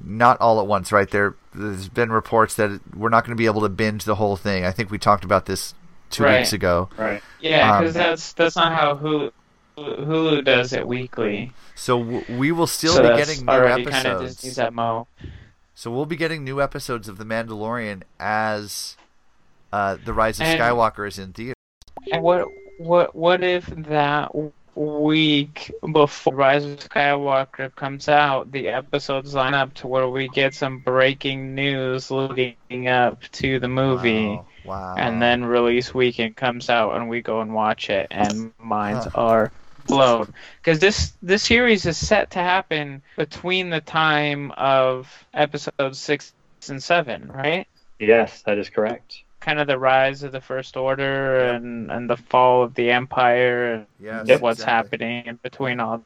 not all at once, right? There there's been reports that we're not going to be able to binge the whole thing. I think we talked about this 2 Right. weeks ago. Right. Yeah, Um, because that's that's not how Hulu, Hulu does it weekly. So w- we will still So be getting new already kind of episodes. Disney's MO. So we'll be getting new episodes of The Mandalorian as uh, The Rise of And- Skywalker is in theater. And what what what if that week before Rise of Skywalker comes out, the episodes line up to where we get some breaking news leading up to the movie, Wow. and then release weekend comes out and we go and watch it, and minds Huh. are blown because this this series is set to happen between the time of episodes six and seven, right? Yes, that is correct. kind of the rise of the First Order and, and the fall of the Empire Yes, what's exactly. happening in between all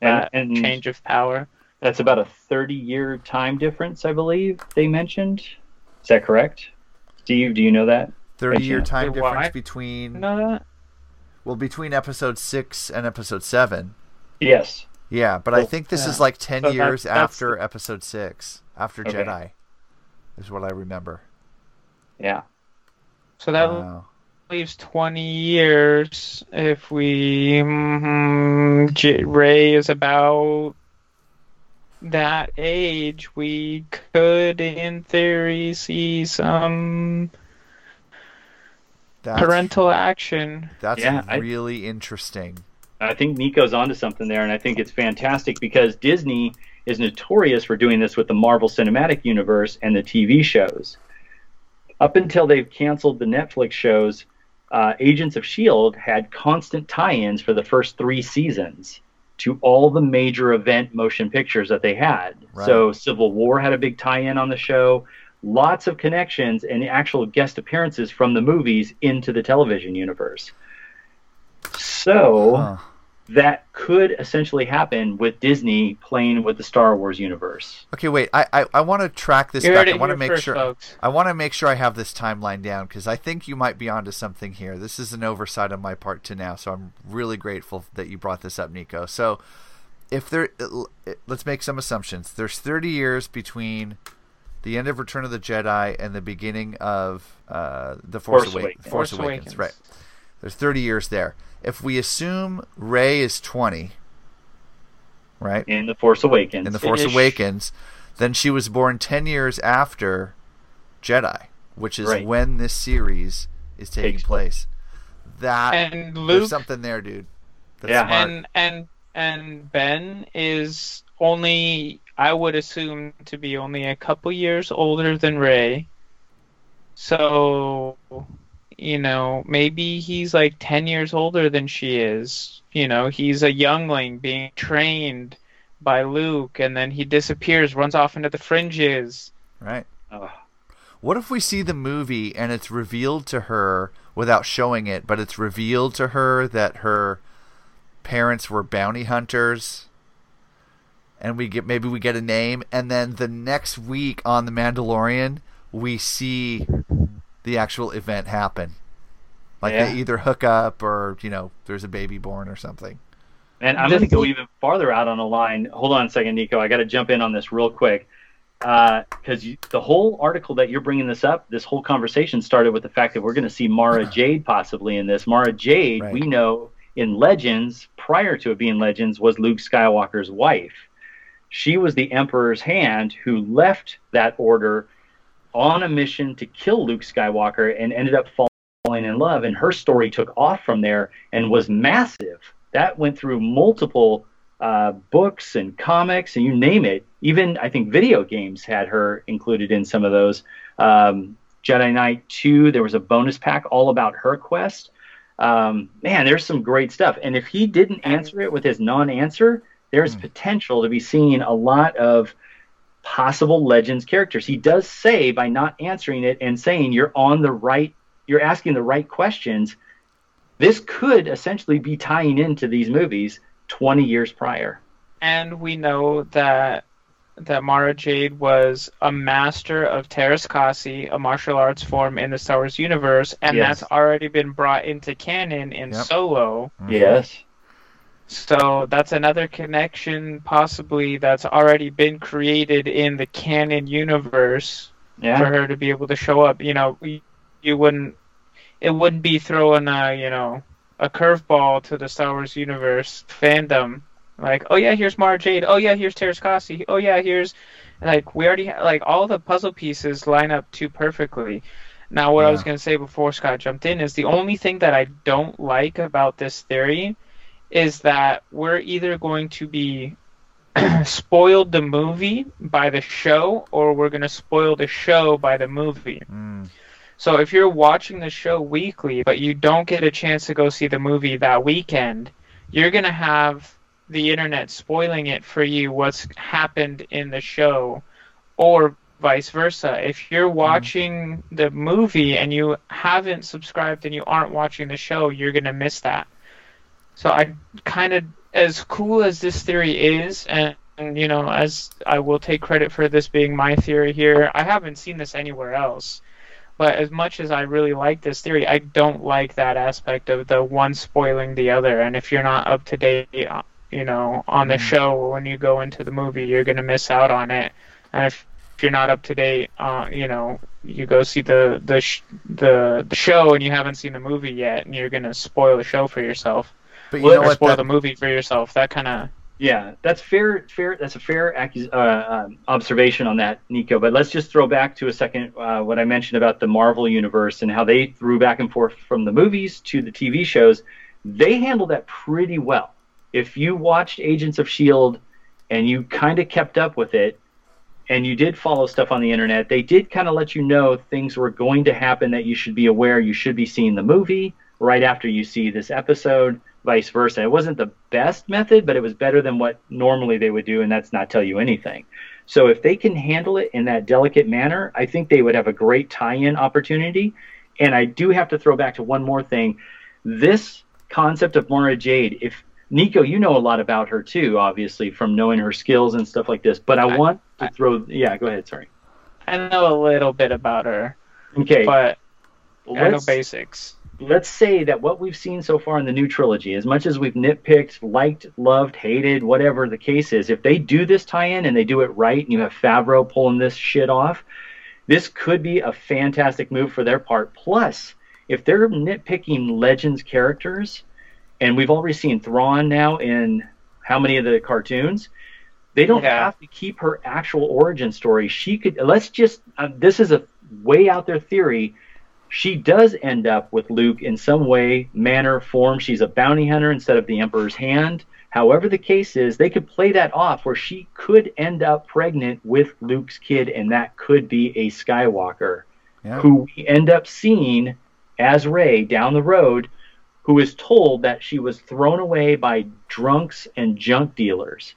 that and change of power. that's about a 30 year time difference, I believe they mentioned. Is that correct? Steve, do you know that? 30 year time Wait, why? difference between Know that? Well between episode 6 and episode 7. Yes. Yeah, but I think this yeah. is like 10 So years that's after episode 6, after Okay. Jedi. Is what I remember. Yeah. So that Wow. leaves 20 years if we. mm J- Rey is about that age. We could, in theory, see some That's, parental action. That's Yeah, I- really interesting. I think Nico's onto something there, and I think it's fantastic because Disney is notorious for doing this with the Marvel Cinematic Universe and the TV shows. Up until they've canceled the Netflix shows, uh, Agents of S.H.I.E.L.D. had constant tie ins for the first three seasons to all the major event motion pictures that they had. Right. So Civil War had a big tie in on the show. Lots of connections and actual guest appearances from the movies into the television universe. So Huh. that could essentially happen with Disney playing with the Star Wars universe. Okay, wait. I I, I want to track this You back. I want to make first, sure. folks. I want to make sure I have this timeline down because I think you might be onto something here. This is an oversight on my part to now, so I'm really grateful that you brought this up, Nico. So, if there, let's make some assumptions. There's 30 years between the end of Return of the Jedi and the beginning of uh, the Force, Force Awakens. Awakens. Force, Force Awakens, Awakens. right? There's 30 years there. If we assume Rey is 20, right? In the Force Awakens. in The Force Ish. Awakens, then she was born 10 years after Jedi, which is Right. when this series is taking Takes place. That And Luke, there's something there, dude. That's Yeah. smart. and and and Ben is only I would assume to be only a couple years older than Rey. So you know, maybe he's like 10 years older than she is. You know, he's a youngling being trained by Luke and then he disappears, runs off into the fringes. right. Ugh. What if we see the movie and it's revealed to her without showing it, but it's revealed to her that her parents were bounty hunters? And we get maybe we get a name, and then the next week on the Mandalorian, we see the actual event happen. Like Yeah. they either hook up or you know there's a baby born or something. And I'm going to go even farther out on a line. Hold on a second, Nico. I got to jump in on this real quick. Uh, because the whole article that you're bringing this up, this whole conversation started with the fact that we're going to see Mara <sighs> Jade possibly in this. Mara Jade, Right. we know in Legends, prior to it being Legends, was Luke Skywalker's wife. She was the Emperor's hand who left that order on a mission to kill Luke Skywalker and ended up falling in love. And her story took off from there and was massive. That went through multiple uh, books and comics and you name it. Even I think video games had her included in some of those. Um, Jedi Knight 2, there was a bonus pack all about her quest. Um, man, there's some great stuff. And if he didn't answer it with his non answer, there's hmm. potential to be seeing a lot of possible Legends characters. He does say by not answering it and saying you're on the right, you're asking the right questions. This could essentially be tying into these movies 20 years prior. And we know that that Mara Jade was a master of Teräs Käsi, a martial arts form in the Star Wars universe, and Yes. that's already been brought into canon in Yep. Solo. Yes. So that's another connection, possibly that's already been created in the canon universe for her to be able to show up. You know, you, wouldn't. It wouldn't be throwing a you know a curveball to the Star Wars universe fandom. Like, oh yeah, here's Mara Jade. Oh yeah, here's Teräs Käsi. Oh yeah, here's like we already ha- like all the puzzle pieces line up too perfectly. Now, what I was gonna say before Scott jumped in is the only thing that I don't like about this theory is that we're either going to be <clears throat> spoiled the movie by the show or we're going to spoil the show by the movie. Mm. So if you're watching the show weekly but you don't get a chance to go see the movie that weekend, you're going to have the internet spoiling it for you what's happened in the show or vice versa. If you're watching the movie and you haven't subscribed and you aren't watching the show, you're going to miss that. So I kind of, as cool as this theory is, and, and you know, as I will take credit for this being my theory here, I haven't seen this anywhere else. But as much as I really like this theory, I don't like that aspect of the one spoiling the other. And if you're not up to date, uh, you know, on the show when you go into the movie, you're gonna miss out on it. And if, if you're not up to date, uh, you know, you go see the the sh- the the show and you haven't seen the movie yet, and you're gonna spoil the show for yourself But you know what? spoil That, the movie for yourself. That kind of Yeah, that's fair. Fair. That's a fair accus- uh, um, observation on that, Nico. But let's just throw back to a second uh, what I mentioned about the Marvel universe and how they threw back and forth from the movies to the TV shows. They handled that pretty well. If you watched Agents of Shield and you kind of kept up with it, and you did follow stuff on the internet, they did kind of let you know things were going to happen that you should be aware. You should be seeing the movie right after you see this episode vice versa. It wasn't the best method, but it was better than what normally they would do, and that's not tell you anything. So if they can handle it in that delicate manner, I think they would have a great tie-in opportunity. And I do have to throw back to one more thing. This concept of Mara Jade, if Nico, you know a lot about her too, obviously, from knowing her skills and stuff like this. But I, I want to I, throw yeah, go ahead, sorry. I know a little bit about her. Okay. But I know basics let's say that what we've seen so far in the new trilogy, as much as we've nitpicked, liked, loved, hated, whatever the case is, if they do this tie-in and they do it right, and you have Favreau pulling this shit off, this could be a fantastic move for their part. Plus, if they're nitpicking Legends characters, and we've already seen Thrawn now in how many of the cartoons, they don't yeah. have to keep her actual origin story. She could. Let's just. Uh, this is a way out there theory she does end up with Luke in some way, manner, form. She's a bounty hunter instead of the Emperor's hand. However, the case is, they could play that off where she could end up pregnant with Luke's kid, and that could be a Skywalker yeah. who we end up seeing as Rey down the road, who is told that she was thrown away by drunks and junk dealers.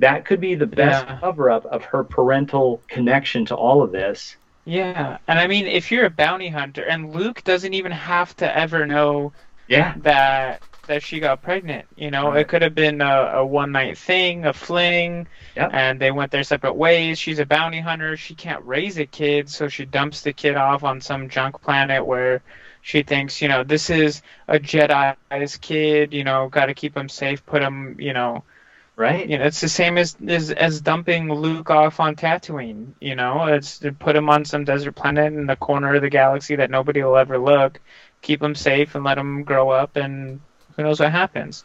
That could be the best yeah. cover up of her parental connection to all of this. Yeah, and I mean, if you're a bounty hunter, and Luke doesn't even have to ever know yeah. that that she got pregnant. You know, right. it could have been a, a one night thing, a fling, yep. and they went their separate ways. She's a bounty hunter. She can't raise a kid, so she dumps the kid off on some junk planet where she thinks, you know, this is a Jedi's kid. You know, got to keep him safe. Put him, you know, right? You know, it's the same as as, as dumping Luke off on Tatooine. You know, it's to put him on some desert planet in the corner of the galaxy that nobody will ever look, keep him safe, and let him grow up, and who knows what happens.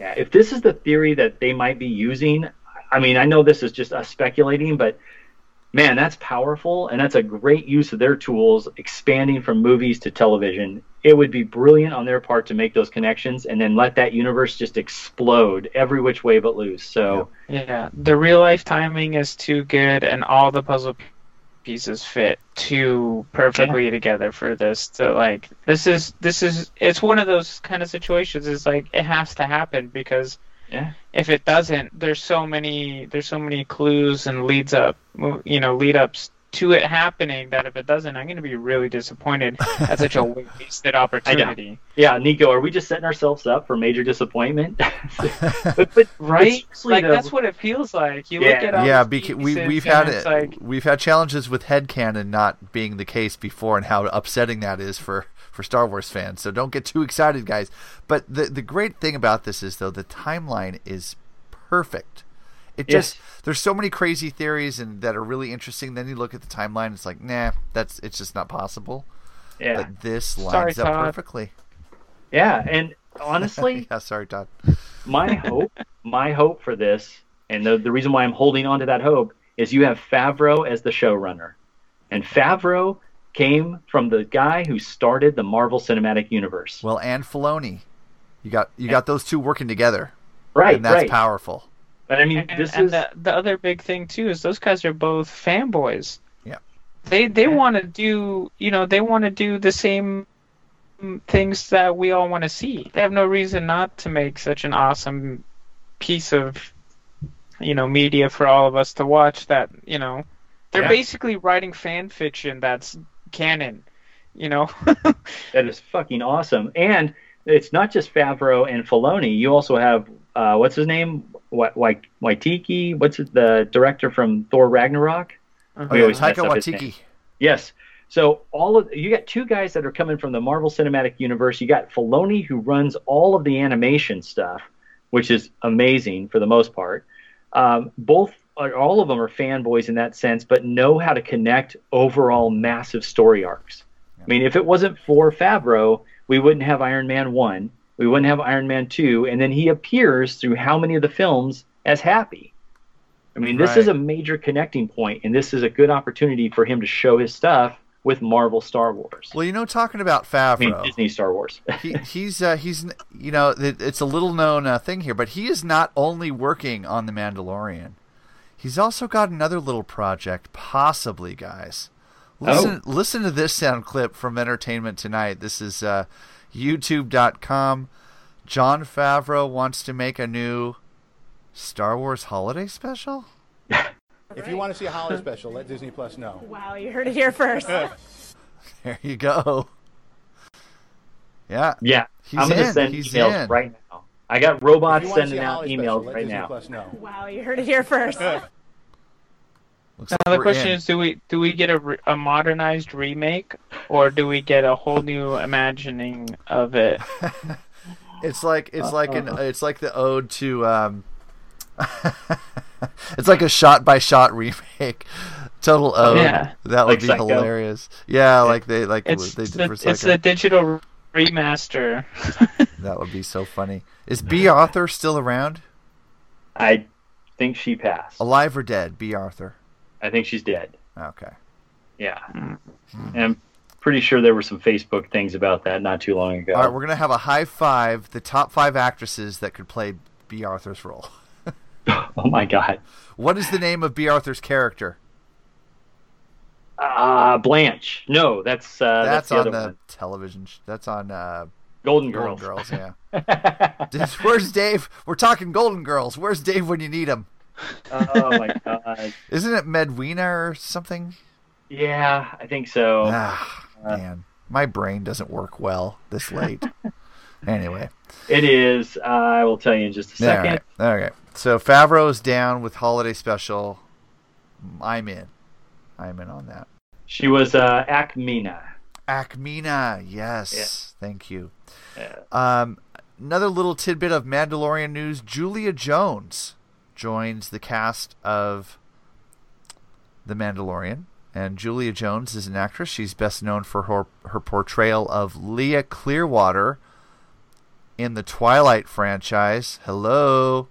Yeah, if this is the theory that they might be using, I mean, I know this is just us speculating, but man, that's powerful, and that's a great use of their tools, expanding from movies to television. It would be brilliant on their part to make those connections and then let that universe just explode every which way but loose. So yeah, the real life timing is too good, and all the puzzle pieces fit too perfectly yeah. together for this to like this is this is it's one of those kind of situations it's like it has to happen because yeah. If it doesn't, there's so many there's so many clues and leads up, you know, lead ups to it happening that if it doesn't, I'm going to be really disappointed at such a <laughs> wasted opportunity. Yeah, Nico, are we just setting ourselves up for major disappointment? <laughs> but, but right, like the, that's what it feels like. You yeah. look at yeah, because we we've had it, like, we've had challenges with headcanon not being the case before, and how upsetting that is for for Star Wars fans. So don't get too excited, guys. But the the great thing about this is though the timeline is perfect. It just yes. there's so many crazy theories and that are really interesting. Then you look at the timeline, it's like, nah, that's it's just not possible. Yeah. But this lines sorry, up Todd. perfectly. Yeah, and honestly, <laughs> yeah, sorry, Todd. my hope, my hope for this, and the the reason why I'm holding on to that hope is you have Favreau as the showrunner, and Favreau came from the guy who started the Marvel Cinematic Universe. Well, and Filoni, you got you got those two working together, right? And that's right. powerful. But I mean, this and is the, the other big thing too is those guys are both fanboys. Yeah. They they yeah. want to do you know they want to do the same things that we all want to see. They have no reason not to make such an awesome piece of you know media for all of us to watch. That you know they're yeah. basically writing fan fiction that's canon. You know, <laughs> that is fucking awesome. And it's not just Favreau and Filoni. You also have uh, what's his name, Waititi. What's it, the director from Thor Ragnarok? Uh-huh. Oh, yeah, Taika Waititi. Yes. So all of you got two guys that are coming from the Marvel Cinematic Universe. You got Filoni who runs all of the animation stuff, which is amazing for the most part. Um, both all of them are fanboys in that sense, but know how to connect overall massive story arcs. I mean, if it wasn't for Favreau, we wouldn't have Iron Man 1, we wouldn't have Iron Man 2. And then he appears through how many of the films as Happy? I mean, this is a major connecting point, and this is a good opportunity for him to show his stuff with Marvel Star Wars. Well, you know, talking about I mean, Favreau, Disney Star Wars. <laughs> he, he's uh, he's you know it, it's a little known uh, thing here, but he is not only working on the Mandalorian. He's also got another little project, possibly, guys. Listen, listen to this sound clip from Entertainment Tonight. This is uh, YouTube.com. John Favreau wants to make a new Star Wars holiday special. <laughs> If you want to see a holiday special, let Disney Plus know. Wow, you heard it here first. <laughs> There you go. Yeah, yeah, He's I'm going to in, send he's emails in. right now. I got robots you want to see sending out emails special, right now. Plus know. wow, you heard it here first. <laughs> Looks like Now the question in. is, do we do we get a, a modernized remake, or do we get a whole new imagining of it? <laughs> It's like it's like an it's like the ode to um <laughs> it's like a shot by shot remake. Total ode. Yeah. That would Like be Psycho. hilarious. Yeah, like they like It's they did the, for it's Psycho. the digital remaster. That would be so funny. Is <laughs> Bea Arthur still around? I think she passed. Alive or dead? Bea Arthur. I think she's dead. Okay. Yeah. Hmm. And I'm pretty sure there were some Facebook things about that not too long ago. All right, we're gonna have a high five. The top five actresses that could play Bea Arthur's role. <laughs> <laughs> oh my god. What is the name of Bea Arthur's character? Uh, Blanche. No, that's uh, that's that's, the on the one. television. Sh- that's on uh, Golden Golden Girls. Girls. Yeah. <laughs> Where's Dave? We're talking Golden Girls. Where's Dave when you need him? oh my god. <laughs> Isn't it Medwina or something? Yeah, I think so. Ah, man, my brain doesn't work well this late. <laughs> anyway, It is. Uh, I will tell you in just a all second. right, all right. So Favreau's down with holiday special. I'm in. I'm in on that. She was uh, Ackmena. Ackmena, yes, thank you. Yeah. Um, another little tidbit of Mandalorian news: Julia Jones joins the cast of The Mandalorian, and Julia Jones is an actress. She's best known for her her portrayal of Leah Clearwater in the Twilight franchise. Hello.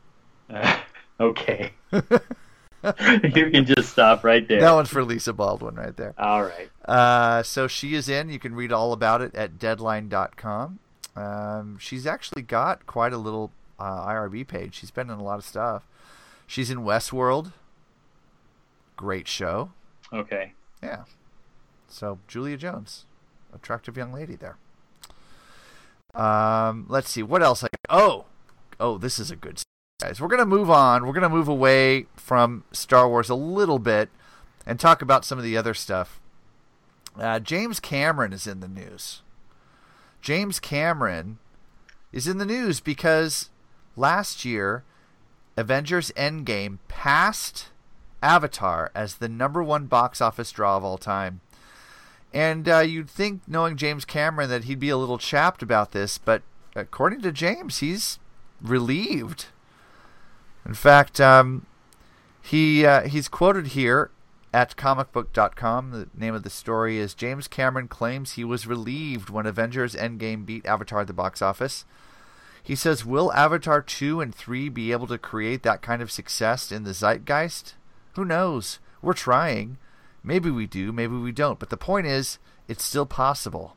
<laughs> okay. <laughs> <laughs> you can just stop right there. That one's for Lisa Baldwin right there. All right. Uh, so she is in. You can read all about it at deadline.com. Um, she's actually got quite a little uh, IRB page. She's been in a lot of stuff. She's in Westworld. Great show. Okay. Yeah. So Julia Jones, attractive young lady there. Um, let's see what else. I oh, oh, this is a good guys. We're gonna move on. We're gonna move away from Star Wars a little bit and talk about some of the other stuff. Uh, James Cameron is in the news. James Cameron is in the news because last year, Avengers Endgame passed Avatar as the number one box office draw of all time. And uh, you'd think, knowing James Cameron, that he'd be a little chapped about this, but according to James, he's relieved. In fact, um, he uh, he's quoted here at comicbook.com. The name of the story is James Cameron claims he was relieved when Avengers Endgame beat Avatar at the box office. He says, Will Avatar 2 and 3 be able to create that kind of success in the zeitgeist? Who knows? We're trying. Maybe we do, maybe we don't. But the point is, it's still possible.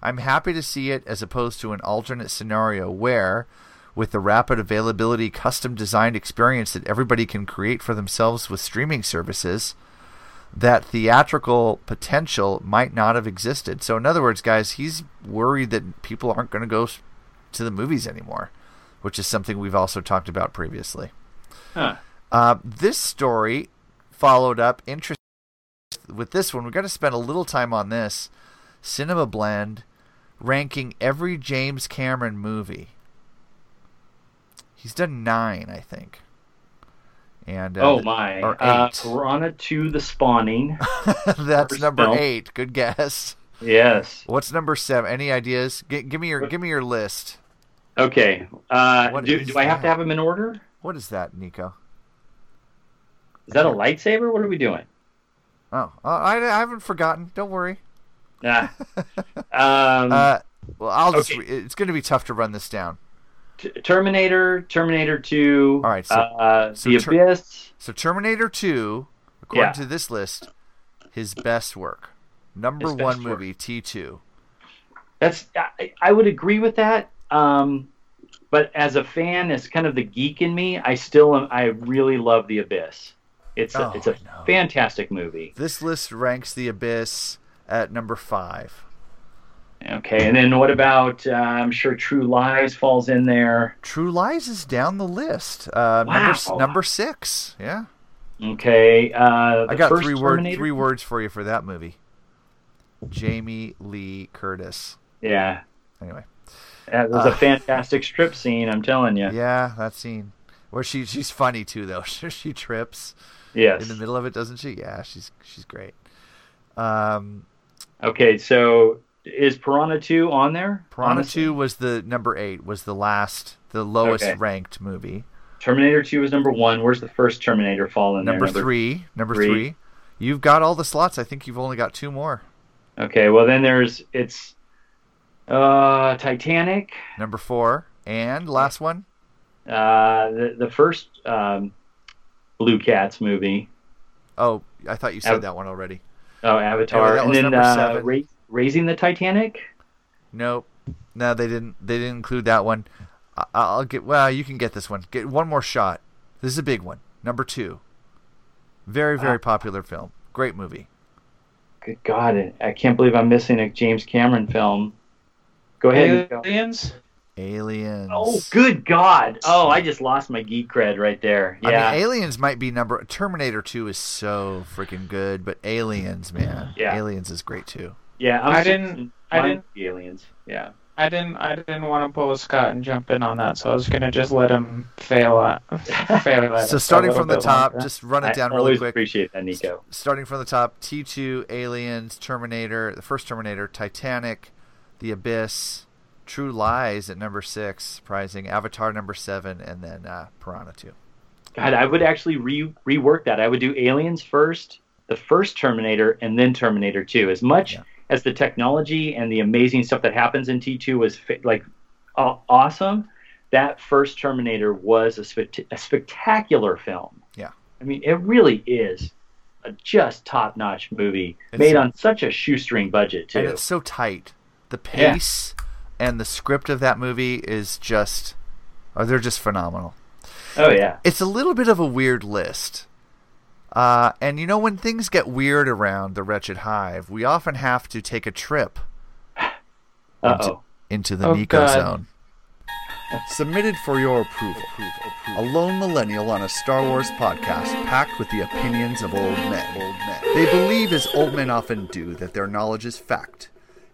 I'm happy to see it as opposed to an alternate scenario where, with the rapid availability, custom designed experience that everybody can create for themselves with streaming services, that theatrical potential might not have existed. So, in other words, guys, he's worried that people aren't going to go to the movies anymore, which is something we've also talked about previously. Huh. Uh, this story followed up interest with this one. We're going to spend a little time on this. Cinema Blend ranking every James Cameron movie. He's done nine, I think. And uh, oh my. or Uh, eight. <laughs> Piranha 2 The Spawning. That's First number film. eight. Good guess. Yes. What's number seven? Any ideas? G- give me your give me your list. Okay. Uh, do, do I have to have them in order? What is that, Nico? Is that a lightsaber? What are we doing? Oh, uh, I, I haven't forgotten. Don't worry. Nah. <laughs> um, Uh, Well, I'll just. Okay. re- It's going to be tough to run this down. T- Terminator, Terminator 2, All right, so- uh, so The Ter- Abyss. So Terminator 2, according Yeah. to this list, his best work. Number His one movie, T2. That's I, I would agree with that. Um, but as a fan, as kind of the geek in me, I still am, I really love The Abyss. It's a, Oh, it's a fantastic movie. This list ranks The Abyss at number five. Okay, and then what about? Uh, I'm sure True Lies falls in there. True Lies is down the list. Uh, number, Wow. number six. Yeah. Okay, uh, I got three word, Terminator? three words for you for that movie. Jamie Lee Curtis. Yeah, Anyway. that was Uh, a fantastic strip scene. I'm telling you. Yeah, that scene where she she's funny too though. <laughs> she trips. Yes. In the middle of it, doesn't she? Yeah, she's she's great. Um, Okay, so is Piranha 2 on there? Piranha Honestly? Two was the number eight. Was the last, the lowest Okay. ranked movie. Terminator 2 is number one. Where's the first Terminator fall in Number there? three. Number three. three. You've got all the slots. I think you've only got two more. Okay, well then there's it's uh Titanic, Number four and last one. uh the the first um Blue Cats movie. Oh, I thought you said Av- that one already. Oh, Avatar, that and then number uh, seven. Ra- Raising the Titanic. Nope. No, they didn't. They didn't include that one. I, I'll get. Well, you can get this one. Get one more shot. This is a big one. Number two. Very, very Ah. popular film. Great movie. Good God, I can't believe I'm missing a James Cameron film. Go ahead. Aliens. Aliens. Oh, good God! Oh, I just lost my geek cred right there. I Yeah. mean, Aliens might be number. Terminator Two is so freaking good, but Aliens, man, Yeah. Aliens is great too. Yeah. I'm I didn't- I didn't- the aliens. Yeah. I didn't. I didn't want to pull a Scott and jump in on that, so I was gonna just let him fail at <laughs> fail at So starting from the top, longer. just run it I down really always quick. appreciate that, Nico. Starting from the top, T two, Aliens, Terminator, the first Terminator, Titanic, The Abyss, True Lies at number six, surprising. Avatar number seven, and then uh, Piranha two. God, I would actually re- rework that. I would do Aliens first, the first Terminator, and then Terminator 2. As much as the technology and the amazing stuff that happens in T2 was like aw- awesome, that first Terminator was a, spect- a spectacular film. Yeah. I mean, it really is a just top-notch movie It's- made on such a shoestring budget too. And it's so tight. The Yeah. pace and the script of that movie is just, oh, they're just phenomenal. oh yeah. It's a little bit of a weird list. Uh, and you know, when things get weird around the Wretched Hive, we often have to take a trip <sighs> into, into the Oh, Nico God. Zone. <laughs> Submitted for your approval. A lone millennial on a Star Wars podcast packed with the opinions of old men. Old men. They believe, as old men often do, that their knowledge is fact,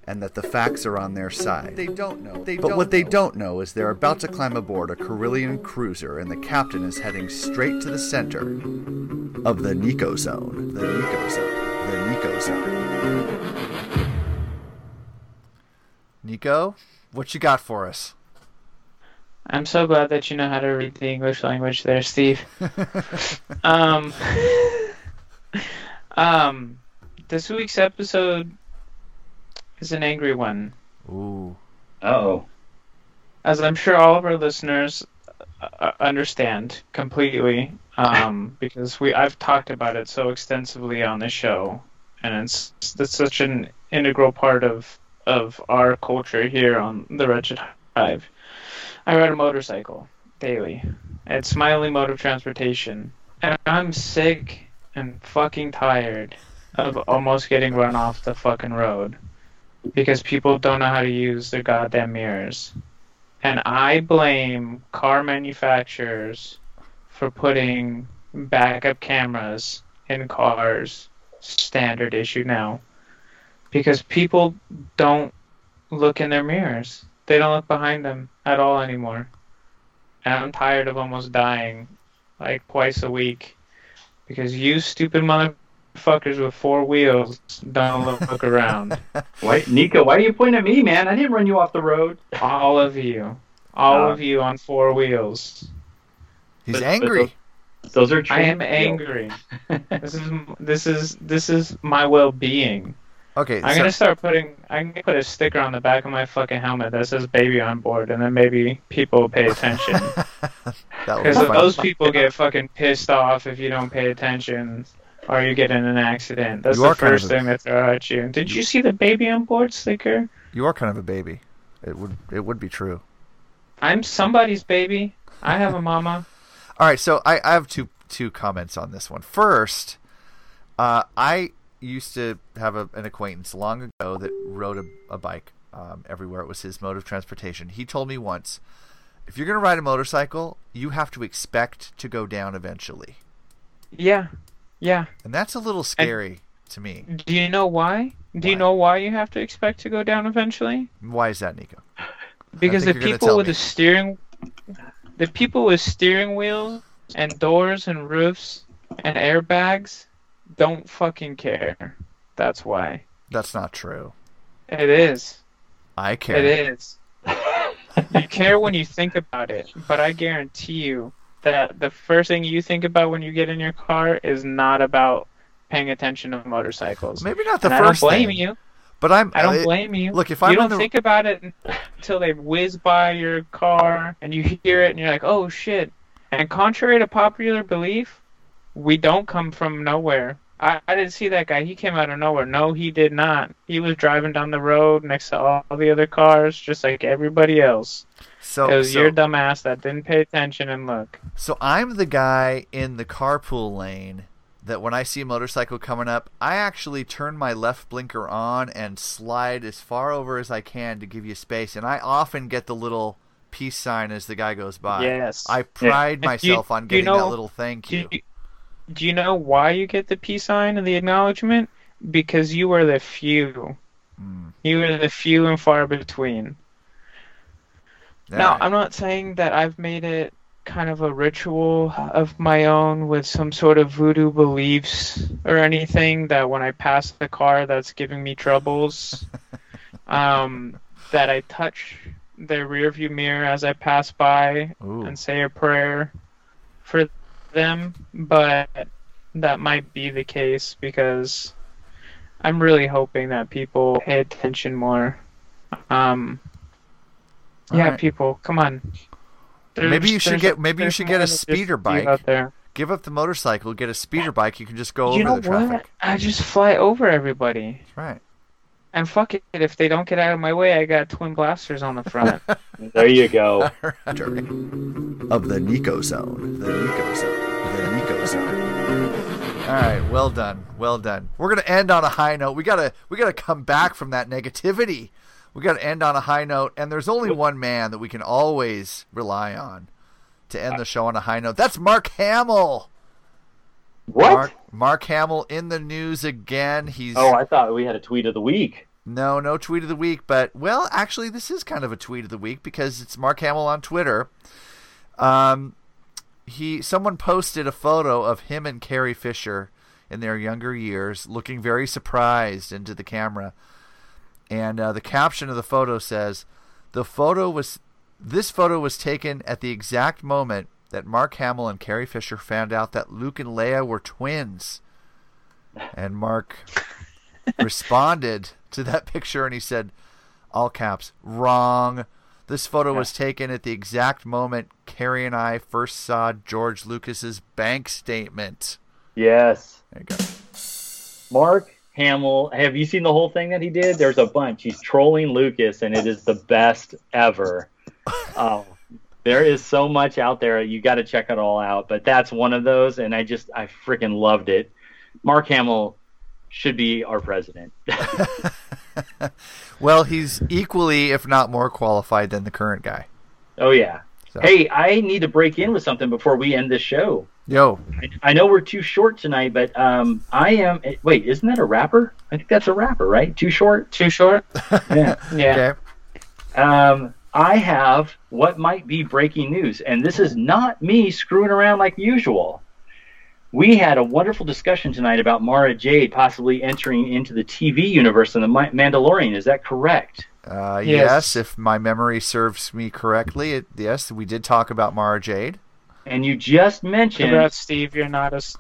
and that the facts are on their side. They don't know. but what they don't know is they're about to climb aboard a Corellian cruiser, and the captain is heading straight to the center of the Nico Zone. The Nico Zone. The Nico Zone. Nico, what you got for us? I'm so glad that you know how to read the English language there, Steve. <laughs> um, <laughs> um, this week's episode is an angry one, Ooh. Oh. as I'm sure all of our listeners uh, understand completely, um, <laughs> because we I've talked about it so extensively on the show, and it's it's such an integral part of of our culture here on the Wretched Hive. I ride a motorcycle daily. It's my only mode of transportation. And I'm sick and fucking tired of almost getting run off the fucking road because people don't know how to use their goddamn mirrors. And I blame car manufacturers for putting backup cameras in cars, standard issue now, because people don't look in their mirrors. They don't look behind them at all anymore. And I'm tired of almost dying like twice a week because you stupid motherfuckers with four wheels don't look, look <laughs> around. <laughs> Why, Nico? Why are you pointing at me, man? I didn't run you off the road. All of you. All Uh, of you on four wheels. He's But- but angry. Those, those are. I am true. angry. <laughs> this is this is this is my well-being. Okay, I'm so- gonna start putting. I'm gonna put a sticker on the back of my fucking helmet that says "baby on board," and then maybe people will pay attention. That would be Because those people get fucking pissed off if you don't pay attention or you get in an accident. That's the are kind of first thing they throw at you. Did you see the baby on board sticker? You are kind of a baby. It would it would be true. I'm somebody's baby. I have a mama. <laughs> All right, so I, I have two two comments on this one. First, uh, I used to have a, an acquaintance long ago that rode a, a bike um, everywhere. It was his mode of transportation. He told me once, if you're going to ride a motorcycle, you have to expect to go down eventually, Yeah, yeah. and that's a little scary to me. Do you know why? Do you know why you have to expect to go down eventually? Why is that, Nico? <laughs> Because the think you're gonna people with me. the steering, the people with steering wheels and doors and roofs and airbags, don't fucking care. That's why. That's not true. It is. I care. It is. <laughs> you care when you think about it, but I guarantee you that the first thing you think about when you get in your car is not about paying attention to motorcycles. Maybe not the And first I don't blame thing. you. But I'm. I don't blame you. Look, if I'm don't the think about it until they whiz by your car and you hear it and you're like, "Oh shit!" And contrary to popular belief, we don't come from nowhere. I, I didn't see that guy. He came out of nowhere. No, he did not. He was driving down the road next to all the other cars, just like everybody else. So, it was so- your dumbass that didn't pay attention and look. So I'm the guy in the carpool lane that when I see a motorcycle coming up, I actually turn my left blinker on and slide as far over as I can to give you space. And I often get the little peace sign as the guy goes by. Yes. I pride Yeah. <laughs> Do you- myself on do you getting that little thank do you. you- Do you know why you get the peace sign and the acknowledgement? Because you are the few. Hmm. You are the few and far between. Now, I'm not saying that I've made it kind of a ritual of my own with some sort of voodoo beliefs or anything that when I pass the car that's giving me troubles, <laughs> um, that I touch their rearview mirror as I pass by and say a prayer for them, but that might be the case because I'm really hoping that people pay attention more. Um, yeah, Alright. people, come on. maybe you should get maybe you should get a speeder bike. out there. Give up the motorcycle, get a speeder bike. You can just go you over know the traffic. what? I just fly over everybody. Right. And fuck it, if they don't get out of my way, I got twin blasters on the front. <laughs> There you go. of the Nico Zone. The Nico Zone. The Nico Zone. All right, well done, well done. We're gonna end on a high note. We gotta we gotta come back from that negativity. We gotta end on a high note, and there's only one man that we can always rely on to end the show on a high note. That's Mark Hamill. What? Mark, Mark Hamill in the news again. He's Oh, I thought we had a tweet of the week. no, no tweet of the week, but well, actually, this is kind of a tweet of the week because it's Mark Hamill on Twitter. Um, he someone posted a photo of him and Carrie Fisher in their younger years, looking very surprised into the camera, and uh, the caption of the photo says, "The photo was this photo was taken at the exact moment that Mark Hamill and Carrie Fisher found out that Luke and Leia were twins." And Mark <laughs> responded to that picture and he said, all caps, wrong. This photo was taken at the exact moment Carrie and I first saw George Lucas's bank statement. Yes. There you go. Mark Hamill, have you seen the whole thing that he did? There's a bunch. He's trolling Lucas, and it is the best ever. oh, <laughs> there is so much out there. You got to check it all out. But that's one of those, and I just I freaking loved it. Mark Hamill should be our president. <laughs> Well, he's equally, if not more qualified than the current guy. oh yeah. So- Hey, I need to break in with something before we end this show. Yo, I know we're too short tonight, but um, I am. Wait, isn't that a rapper? I think that's a rapper, right? Too short. Too short. <laughs> Yeah. <laughs> Yeah. okay. Um, I have what might be breaking news, and this is not me screwing around like usual. We had a wonderful discussion tonight about Mara Jade possibly entering into the TV universe in the Mandalorian. Is that correct? Uh, Yes. yes. if my memory serves me correctly, it, yes, we did talk about Mara Jade. And you just mentioned Congrats, Steve. You're not a, s-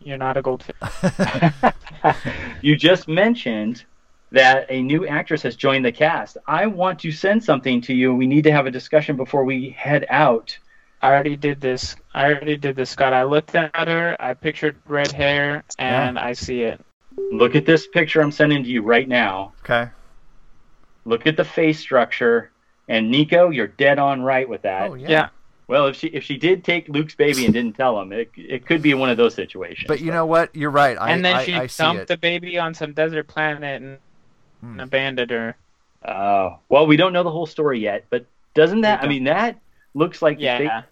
you're not a goldfish. <laughs> <laughs> you just mentioned that a new actress has joined the cast. I want to send something to you. We need to have a discussion before we head out. I already did this. I already did this, Scott. I looked at her. I pictured red hair, and I see it. Look at this picture I'm sending to you right now. Okay. Look at the face structure. And Nico, you're dead on right with that. Oh, yeah. Yeah. Well, if she if she did take Luke's baby and didn't tell him, it it could be one of those situations. But you know what? You're right. I, and then I, she I dumped the baby on some desert planet and, and abandoned her. Oh, well, we don't know the whole story yet, but doesn't that? I mean, that looks like Yeah. They, oh,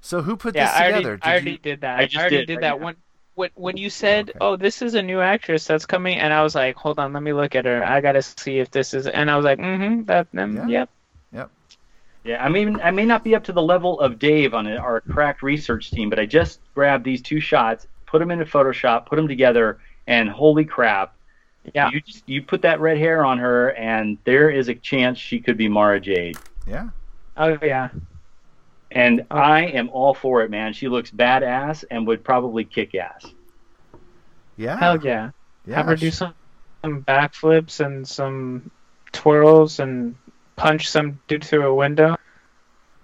So who put yeah, this I already, together? I already you- did that. I I, just already did did, right that now. when when when you said, "Oh, this is a new actress that's coming," and I was like, "Hold on, let me look at her. I gotta see if this is." And I was like, "Mm-hmm, that, um, Yeah. yep." Yep. yeah. I mean, I may not be up to the level of Dave on our crack research team, but I just grabbed these two shots, put them into Photoshop, put them together, and holy crap! Yeah. You just you put that red hair on her, and there is a chance she could be Mara Jade. Yeah. Oh yeah. And I am all for it, man. She looks badass and would probably kick ass. Yeah. Hell yeah. yeah. Have her do some, some backflips and some twirls and punch some dude through a window.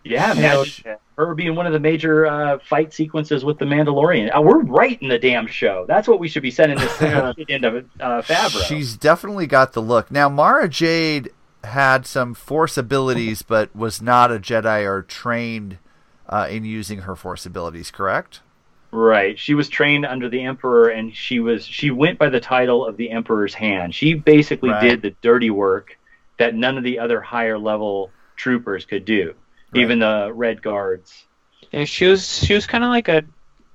Yeah, Yeah. imagine her being one of the major uh, fight sequences with the Mandalorian. Uh, we're right in the damn show. That's what we should be sending this <laughs> shit into uh, Favreau. She's definitely got the look. Now, Mara Jade had some force abilities, but was not a Jedi or trained uh, in using her force abilities. Correct? Right. She was trained under the Emperor, and she was she went by the title of the Emperor's hand. She basically Right. did the dirty work that none of the other higher level troopers could do, even the Red Guards. Yeah, she was she was kind of like a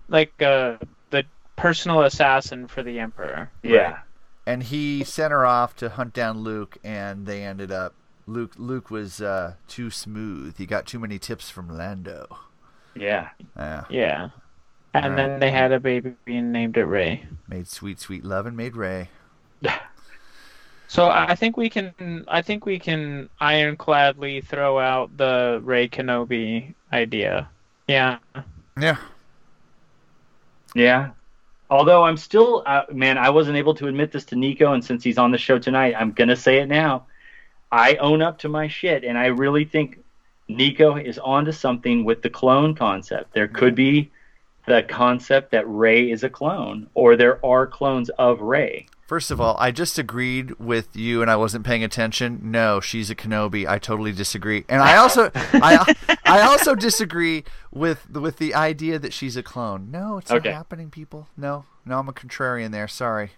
like a, the personal assassin for the emperor. Yeah. And he sent her off to hunt down Luke, and they ended up. Luke Luke was uh, too smooth. He got too many tips from Lando. Yeah. Yeah. Yeah. And Alright. then they had a baby and named it Rey. Made sweet, sweet love and made Rey. <laughs> So I think we can I think we can ironcladly throw out the Rey Kenobi idea. Yeah. Yeah. Yeah. Although I'm still, uh, man, I wasn't able to admit this to Nico, and since he's on the show tonight, I'm gonna say it now. I own up to my shit, and I really think Nico is onto something with the clone concept. There could be the concept that Rey is a clone, or there are clones of Rey. First of all, I just agreed with you, and I wasn't paying attention. No, she's a Kenobi. I totally disagree, and I also, I, <laughs> I also disagree with with the idea that she's a clone. No, it's Okay. not happening, people. No, no, I'm a contrarian there. Sorry.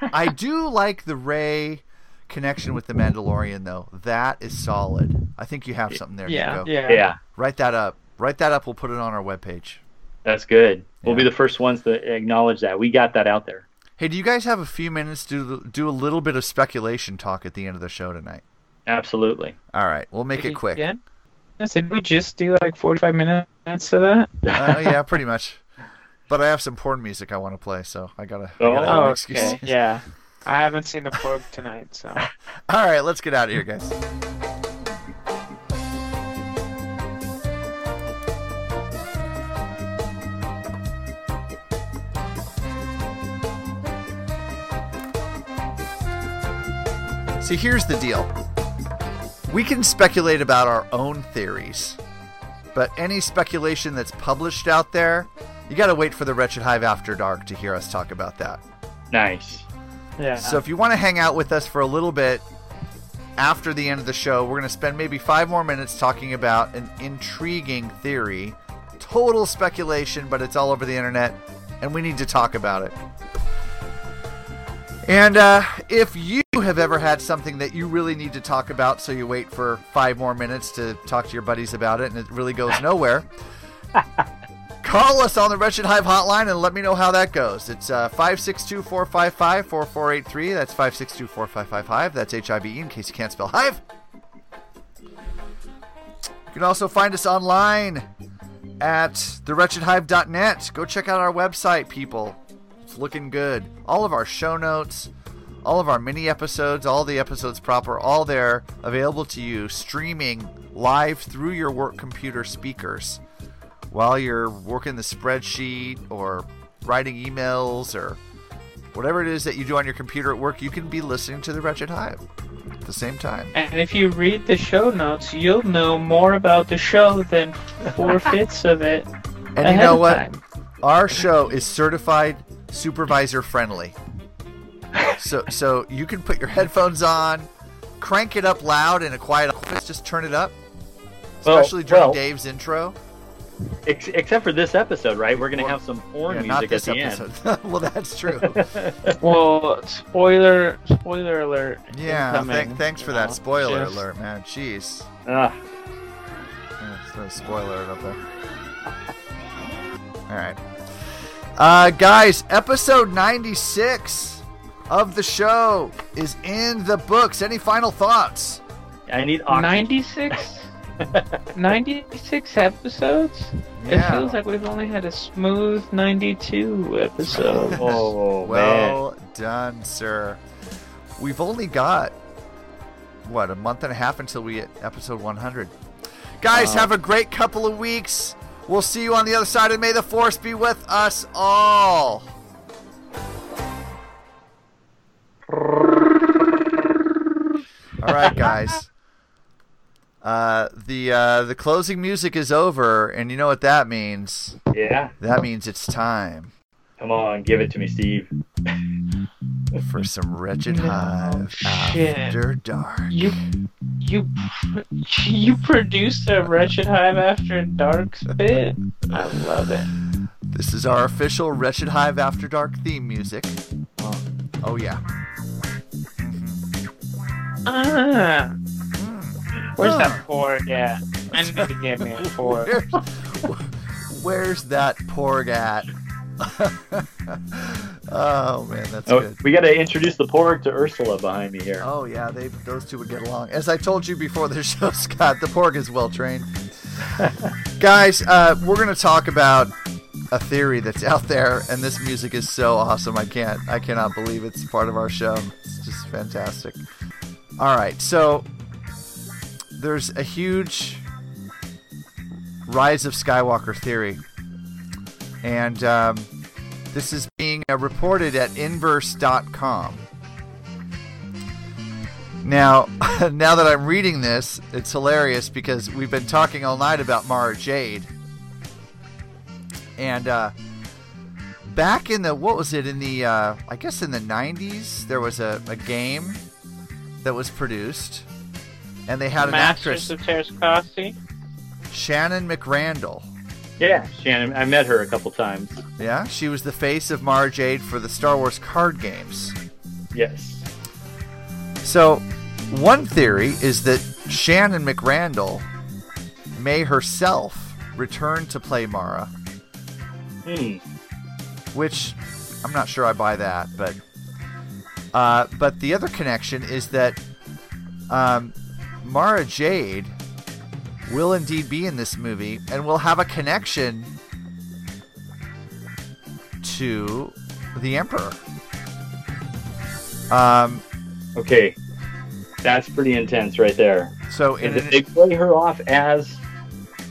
I do like the Rey connection with the Mandalorian, though. That is solid. I think you have something there, Yeah, Nico. yeah. Yeah, Write that up. Write that up. We'll put it on our webpage. that's good. We'll be the first ones to acknowledge that. We got that out there. Hey, do you guys have a few minutes to do a little bit of speculation talk at the end of the show tonight? Absolutely. All right, we'll make it quick. Yeah. Yes, Did we just do like 45 minutes to that? Uh, yeah, pretty much. But I have some porn music I want to play, so I gotta. I Oh, gotta have an Oh, okay. Yeah. I haven't seen the pork tonight, so. <laughs> All right, let's get out of here, guys. See, here's the deal. We can speculate about our own theories, but any speculation that's published out there, you got to wait for the Wretched Hive After Dark to hear us talk about that. Nice. Yeah. So if you want to hang out with us for a little bit after the end of the show, we're going to spend maybe five more minutes talking about an intriguing theory. Total speculation, but it's all over the internet, and we need to talk about it. And uh, if you have ever had something that you really need to talk about, so you wait for five more minutes to talk to your buddies about it, and it really goes nowhere, <laughs> call us on the Wretched Hive hotline and let me know how that goes. It's uh, 562 455 4483. That's 562 4555. That's H I V E in case you can't spell hive. You can also find us online at thewretchedhive.net. Go check out our website, people. It's looking good. All of our show notes, all of our mini episodes, all the episodes proper, all there available to you streaming live through your work computer speakers while you're working the spreadsheet or writing emails or whatever it is that you do on your computer at work, you can be listening to the Wretched Hive at the same time. And if you read the show notes, you'll know more about the show than four <laughs> fifths of it. And you know of what? time. Our show is certified supervisor friendly. So so you can put your headphones on, crank it up loud in a quiet office, just turn it up. Well- Especially during well- Dave's intro. Ex- except for this episode, right? We're gonna have some porn Yeah, music not at the episode. <laughs> well, that's true. <laughs> Well, spoiler, spoiler alert. Yeah, incoming, thank, thanks for you that spoiler just- alert, man. Jeez. Ah. Yeah, a spoiler alert up there. All right. Uh, guys, episode 96 of the show is in the books. Any final thoughts? I need 96? <laughs> 96 episodes? Yeah. It feels like we've only had a smooth 92 episodes. <laughs> oh, well done, sir. We've only got, what, a month and a half until we hit episode 100. Guys, Wow. have a great couple of weeks. We'll see you on the other side, and may the force be with us all. All right, guys. Uh, the uh, the closing music is over, and you know what that means. Yeah. That means it's time Come on, give it to me, Steve. for some wretched hive shit. after dark. You, you, you produced a Wretched Hive After Dark bit? I love it. This is our official Wretched Hive After Dark theme music. Oh yeah. Ah. Where's Ah. that porg at? I need to get me a <laughs> porg. Where's that porg at? <laughs> oh man, that's Oh, good. we got to introduce the porg to Ursula behind me here. Oh yeah, they those two would get along. As I told you before the <laughs> show, Scott, the porg is well trained. Guys, uh, we're gonna talk about a theory that's out there, and this music is so awesome. I can't, I cannot believe it's part of our show. It's just fantastic. All right, so there's a huge rise of Skywalker theory, and um, this is being uh, reported at Inverse.com. Now, <laughs> now that I'm reading this, it's hilarious because we've been talking all night about Mara Jade. And uh, back in the, what was it, in the, uh, I guess in the 90s, there was a, a game that was produced. And they had an Masters actress, of Teräs Käsi? Shannon McRandle. Yeah, Shannon. I met her a couple times. Yeah, she was the face of Mara Jade for the Star Wars card games. Yes. So, one theory is that Shannon McRandle may herself return to play Mara, Hmm. which I'm not sure I buy that, but uh, but the other connection is that um, Mara Jade will indeed be in this movie and will have a connection to the Emperor. Um, Okay. That's pretty intense right there. So And in if they play her off as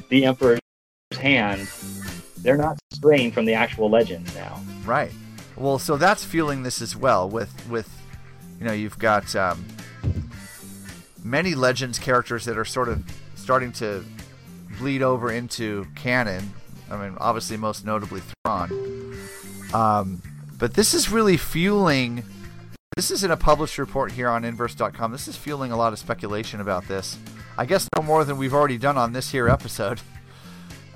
the Emperor's hand, they're not straying from the actual legend now. Right. Well, so that's fueling this as well. With with, you know, you've got um, many Legends characters that are sort of starting to bleed over into canon. I mean, obviously, most notably Thrawn. Um, but this is really fueling. This isn't a published report here on Inverse.com. This is fueling a lot of speculation about this. I guess no more than we've already done on this here episode.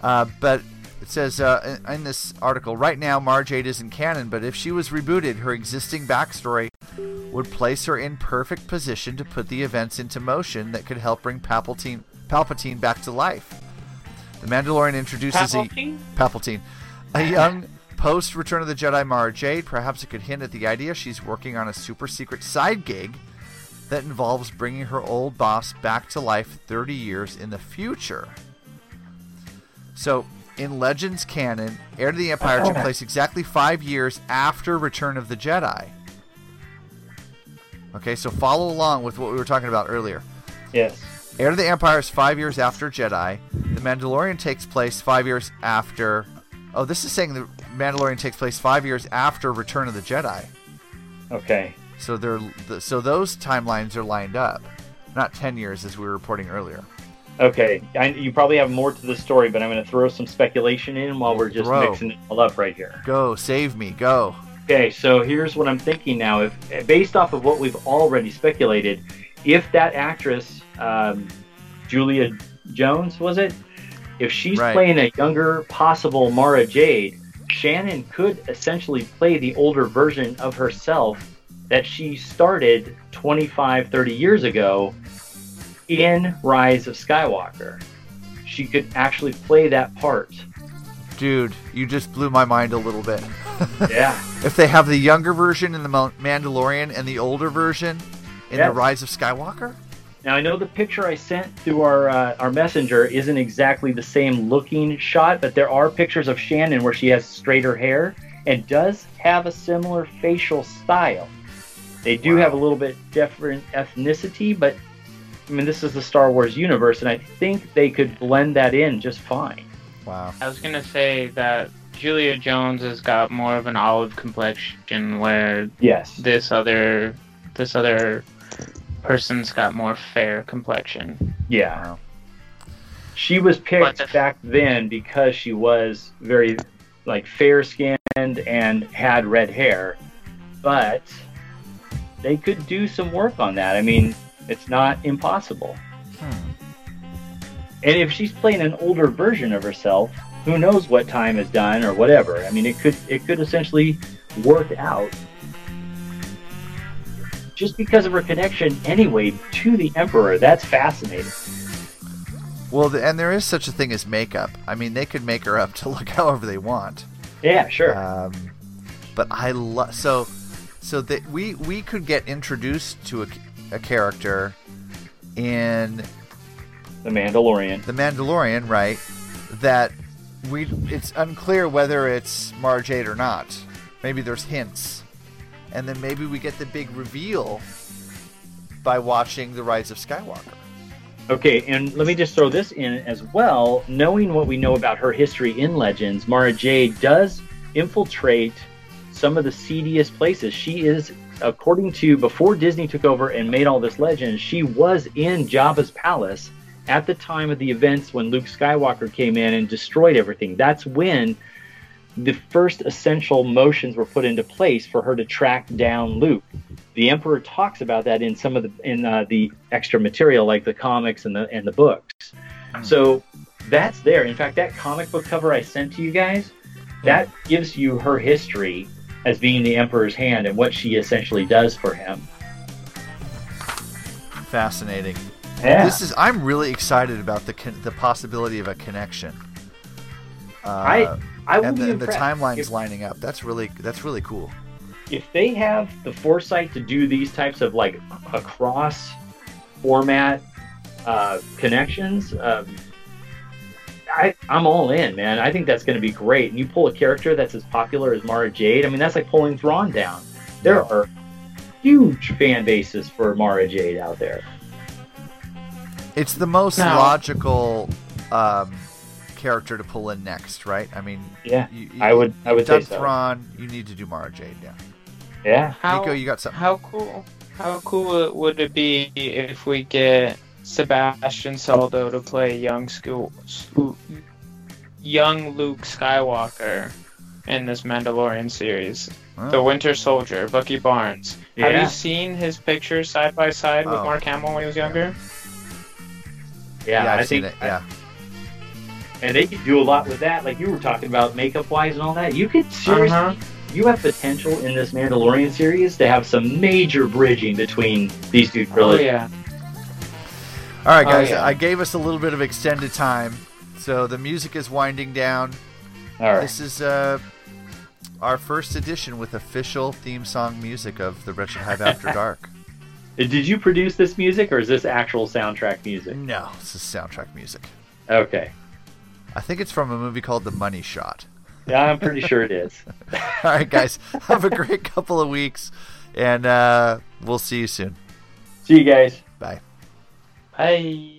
Uh, but it says uh, in, in this article, right now Mara Jade isn't canon, but if she was rebooted, her existing backstory would place her in perfect position to put the events into motion that could help bring Palpatine, Palpatine back to life. The Mandalorian introduces Palpatine? a Palpatine, a young post Return of the Jedi Mara Jade. Perhaps it could hint at the idea she's working on a super secret side gig that involves bringing her old boss back to life 30 years in the future. So, in Legends canon, Heir to the Empire took oh. place exactly five years after Return of the Jedi. Okay, so follow along with what we were talking about earlier. Yes. Heir to the Empire is five years after Jedi. The Mandalorian takes place five years after. Oh, this is saying the Mandalorian takes place five years after Return of the Jedi. Okay. So they're so those timelines are lined up, not ten years as we were reporting earlier. Okay. I, you probably have more to the story, but I'm going to throw some speculation in while we're just Throw. mixing it all up right here. Go save me, go. Okay, so here's what I'm thinking now. If based off of what we've already speculated, if that actress, um, Julia Jones, was it? If she's Right. playing a younger, possible Mara Jade, Shannon could essentially play the older version of herself that she started 25, 30 years ago in Rise of Skywalker. She could actually play that part. Dude, you just blew my mind a little bit. <laughs> Yeah. if they have the younger version in the Mandalorian and the older version in Yes. the Rise of Skywalker, Now I know the picture I sent through our uh, our messenger isn't exactly the same looking shot, but there are pictures of Shannon where she has straighter hair and does have a similar facial style. They do have a little bit different ethnicity, but I mean this is the Star Wars universe, and I think they could blend that in just fine. Wow. I was gonna say that Julia Jones has got more of an olive complexion, where Yes. this other this other person's got more fair complexion. Yeah. She was picked back then because she was very like fair skinned and had red hair. But they could do some work on that. I mean, it's not impossible. And if she's playing an older version of herself, who knows what time is done or whatever. I mean, it could it could essentially work out just because of her connection anyway to the emperor. That's fascinating. well, and there is such a thing as makeup. I mean, they could make her up to <laughs> look however they want. Yeah, sure. Um, but I love so so that we we could get introduced to a, a character in The Mandalorian. The Mandalorian, right? That we it's unclear whether it's Mara Jade or not. Maybe there's hints, and then maybe we get the big reveal by watching the Rise of Skywalker. Okay, and let me just throw this in as well. Knowing what we know about her history in Legends, Mara Jade does infiltrate some of the seediest places. She is, according to before Disney took over and made all this legend, she was in Jabba's palace at the time of the events when Luke Skywalker came in and destroyed everything. That's when the first essential motions were put into place for her to track down Luke. The Emperor talks about that in some of the in uh, the extra material, like the comics and the and the books. So that's there. In fact, that comic book cover I sent to you guys, that gives you her history as being the Emperor's hand and what she essentially does for him. Fascinating. Yeah. This is. I'm really excited about the con- the possibility of a connection. Uh, I- I will and the, the timelines if- lining up. That's really that's really cool. if they have the foresight to do these types of like across format uh, connections, um, I, I'm all in, man. I think that's going to be great. And you pull a character that's as popular as Mara Jade. I mean, that's like pulling Thrawn down. There are huge fan bases for Mara Jade out there. It's the most Now- logical um, character to pull in next, right? I mean, Yeah, you, I would- I would you've done say so. Thrawn, you need to do Mara Jade, yeah. Yeah. How, Nico, you got something? How cool? How cool would it be if we get Sebastian Saldo to play young school, school young Luke Skywalker in this Mandalorian series? Oh. The Winter Soldier, Bucky Barnes. Have you seen his picture side by side with Oh. Mark Hamill when he was younger? Yeah, I've I seen think it. Yeah, and they could do a lot with that. Like you were talking about makeup wise and all that. You could seriously, Uh-huh. you have potential in this Mandalorian series to have some major bridging between these two trilogies. yeah. All right, Oh, guys. yeah. I gave us a little bit of extended time, so the music is winding down. All right. This is uh, our first edition with official theme song music of the Wretched Hive After <laughs> Dark. Did you produce this music, or is this actual soundtrack music? No, this is soundtrack music. Okay. I think it's from a movie called The Money Shot. Yeah, I'm pretty sure it is. <laughs> All right, guys. Have a great couple of weeks, and uh, we'll see you soon. See you guys. Bye. Bye.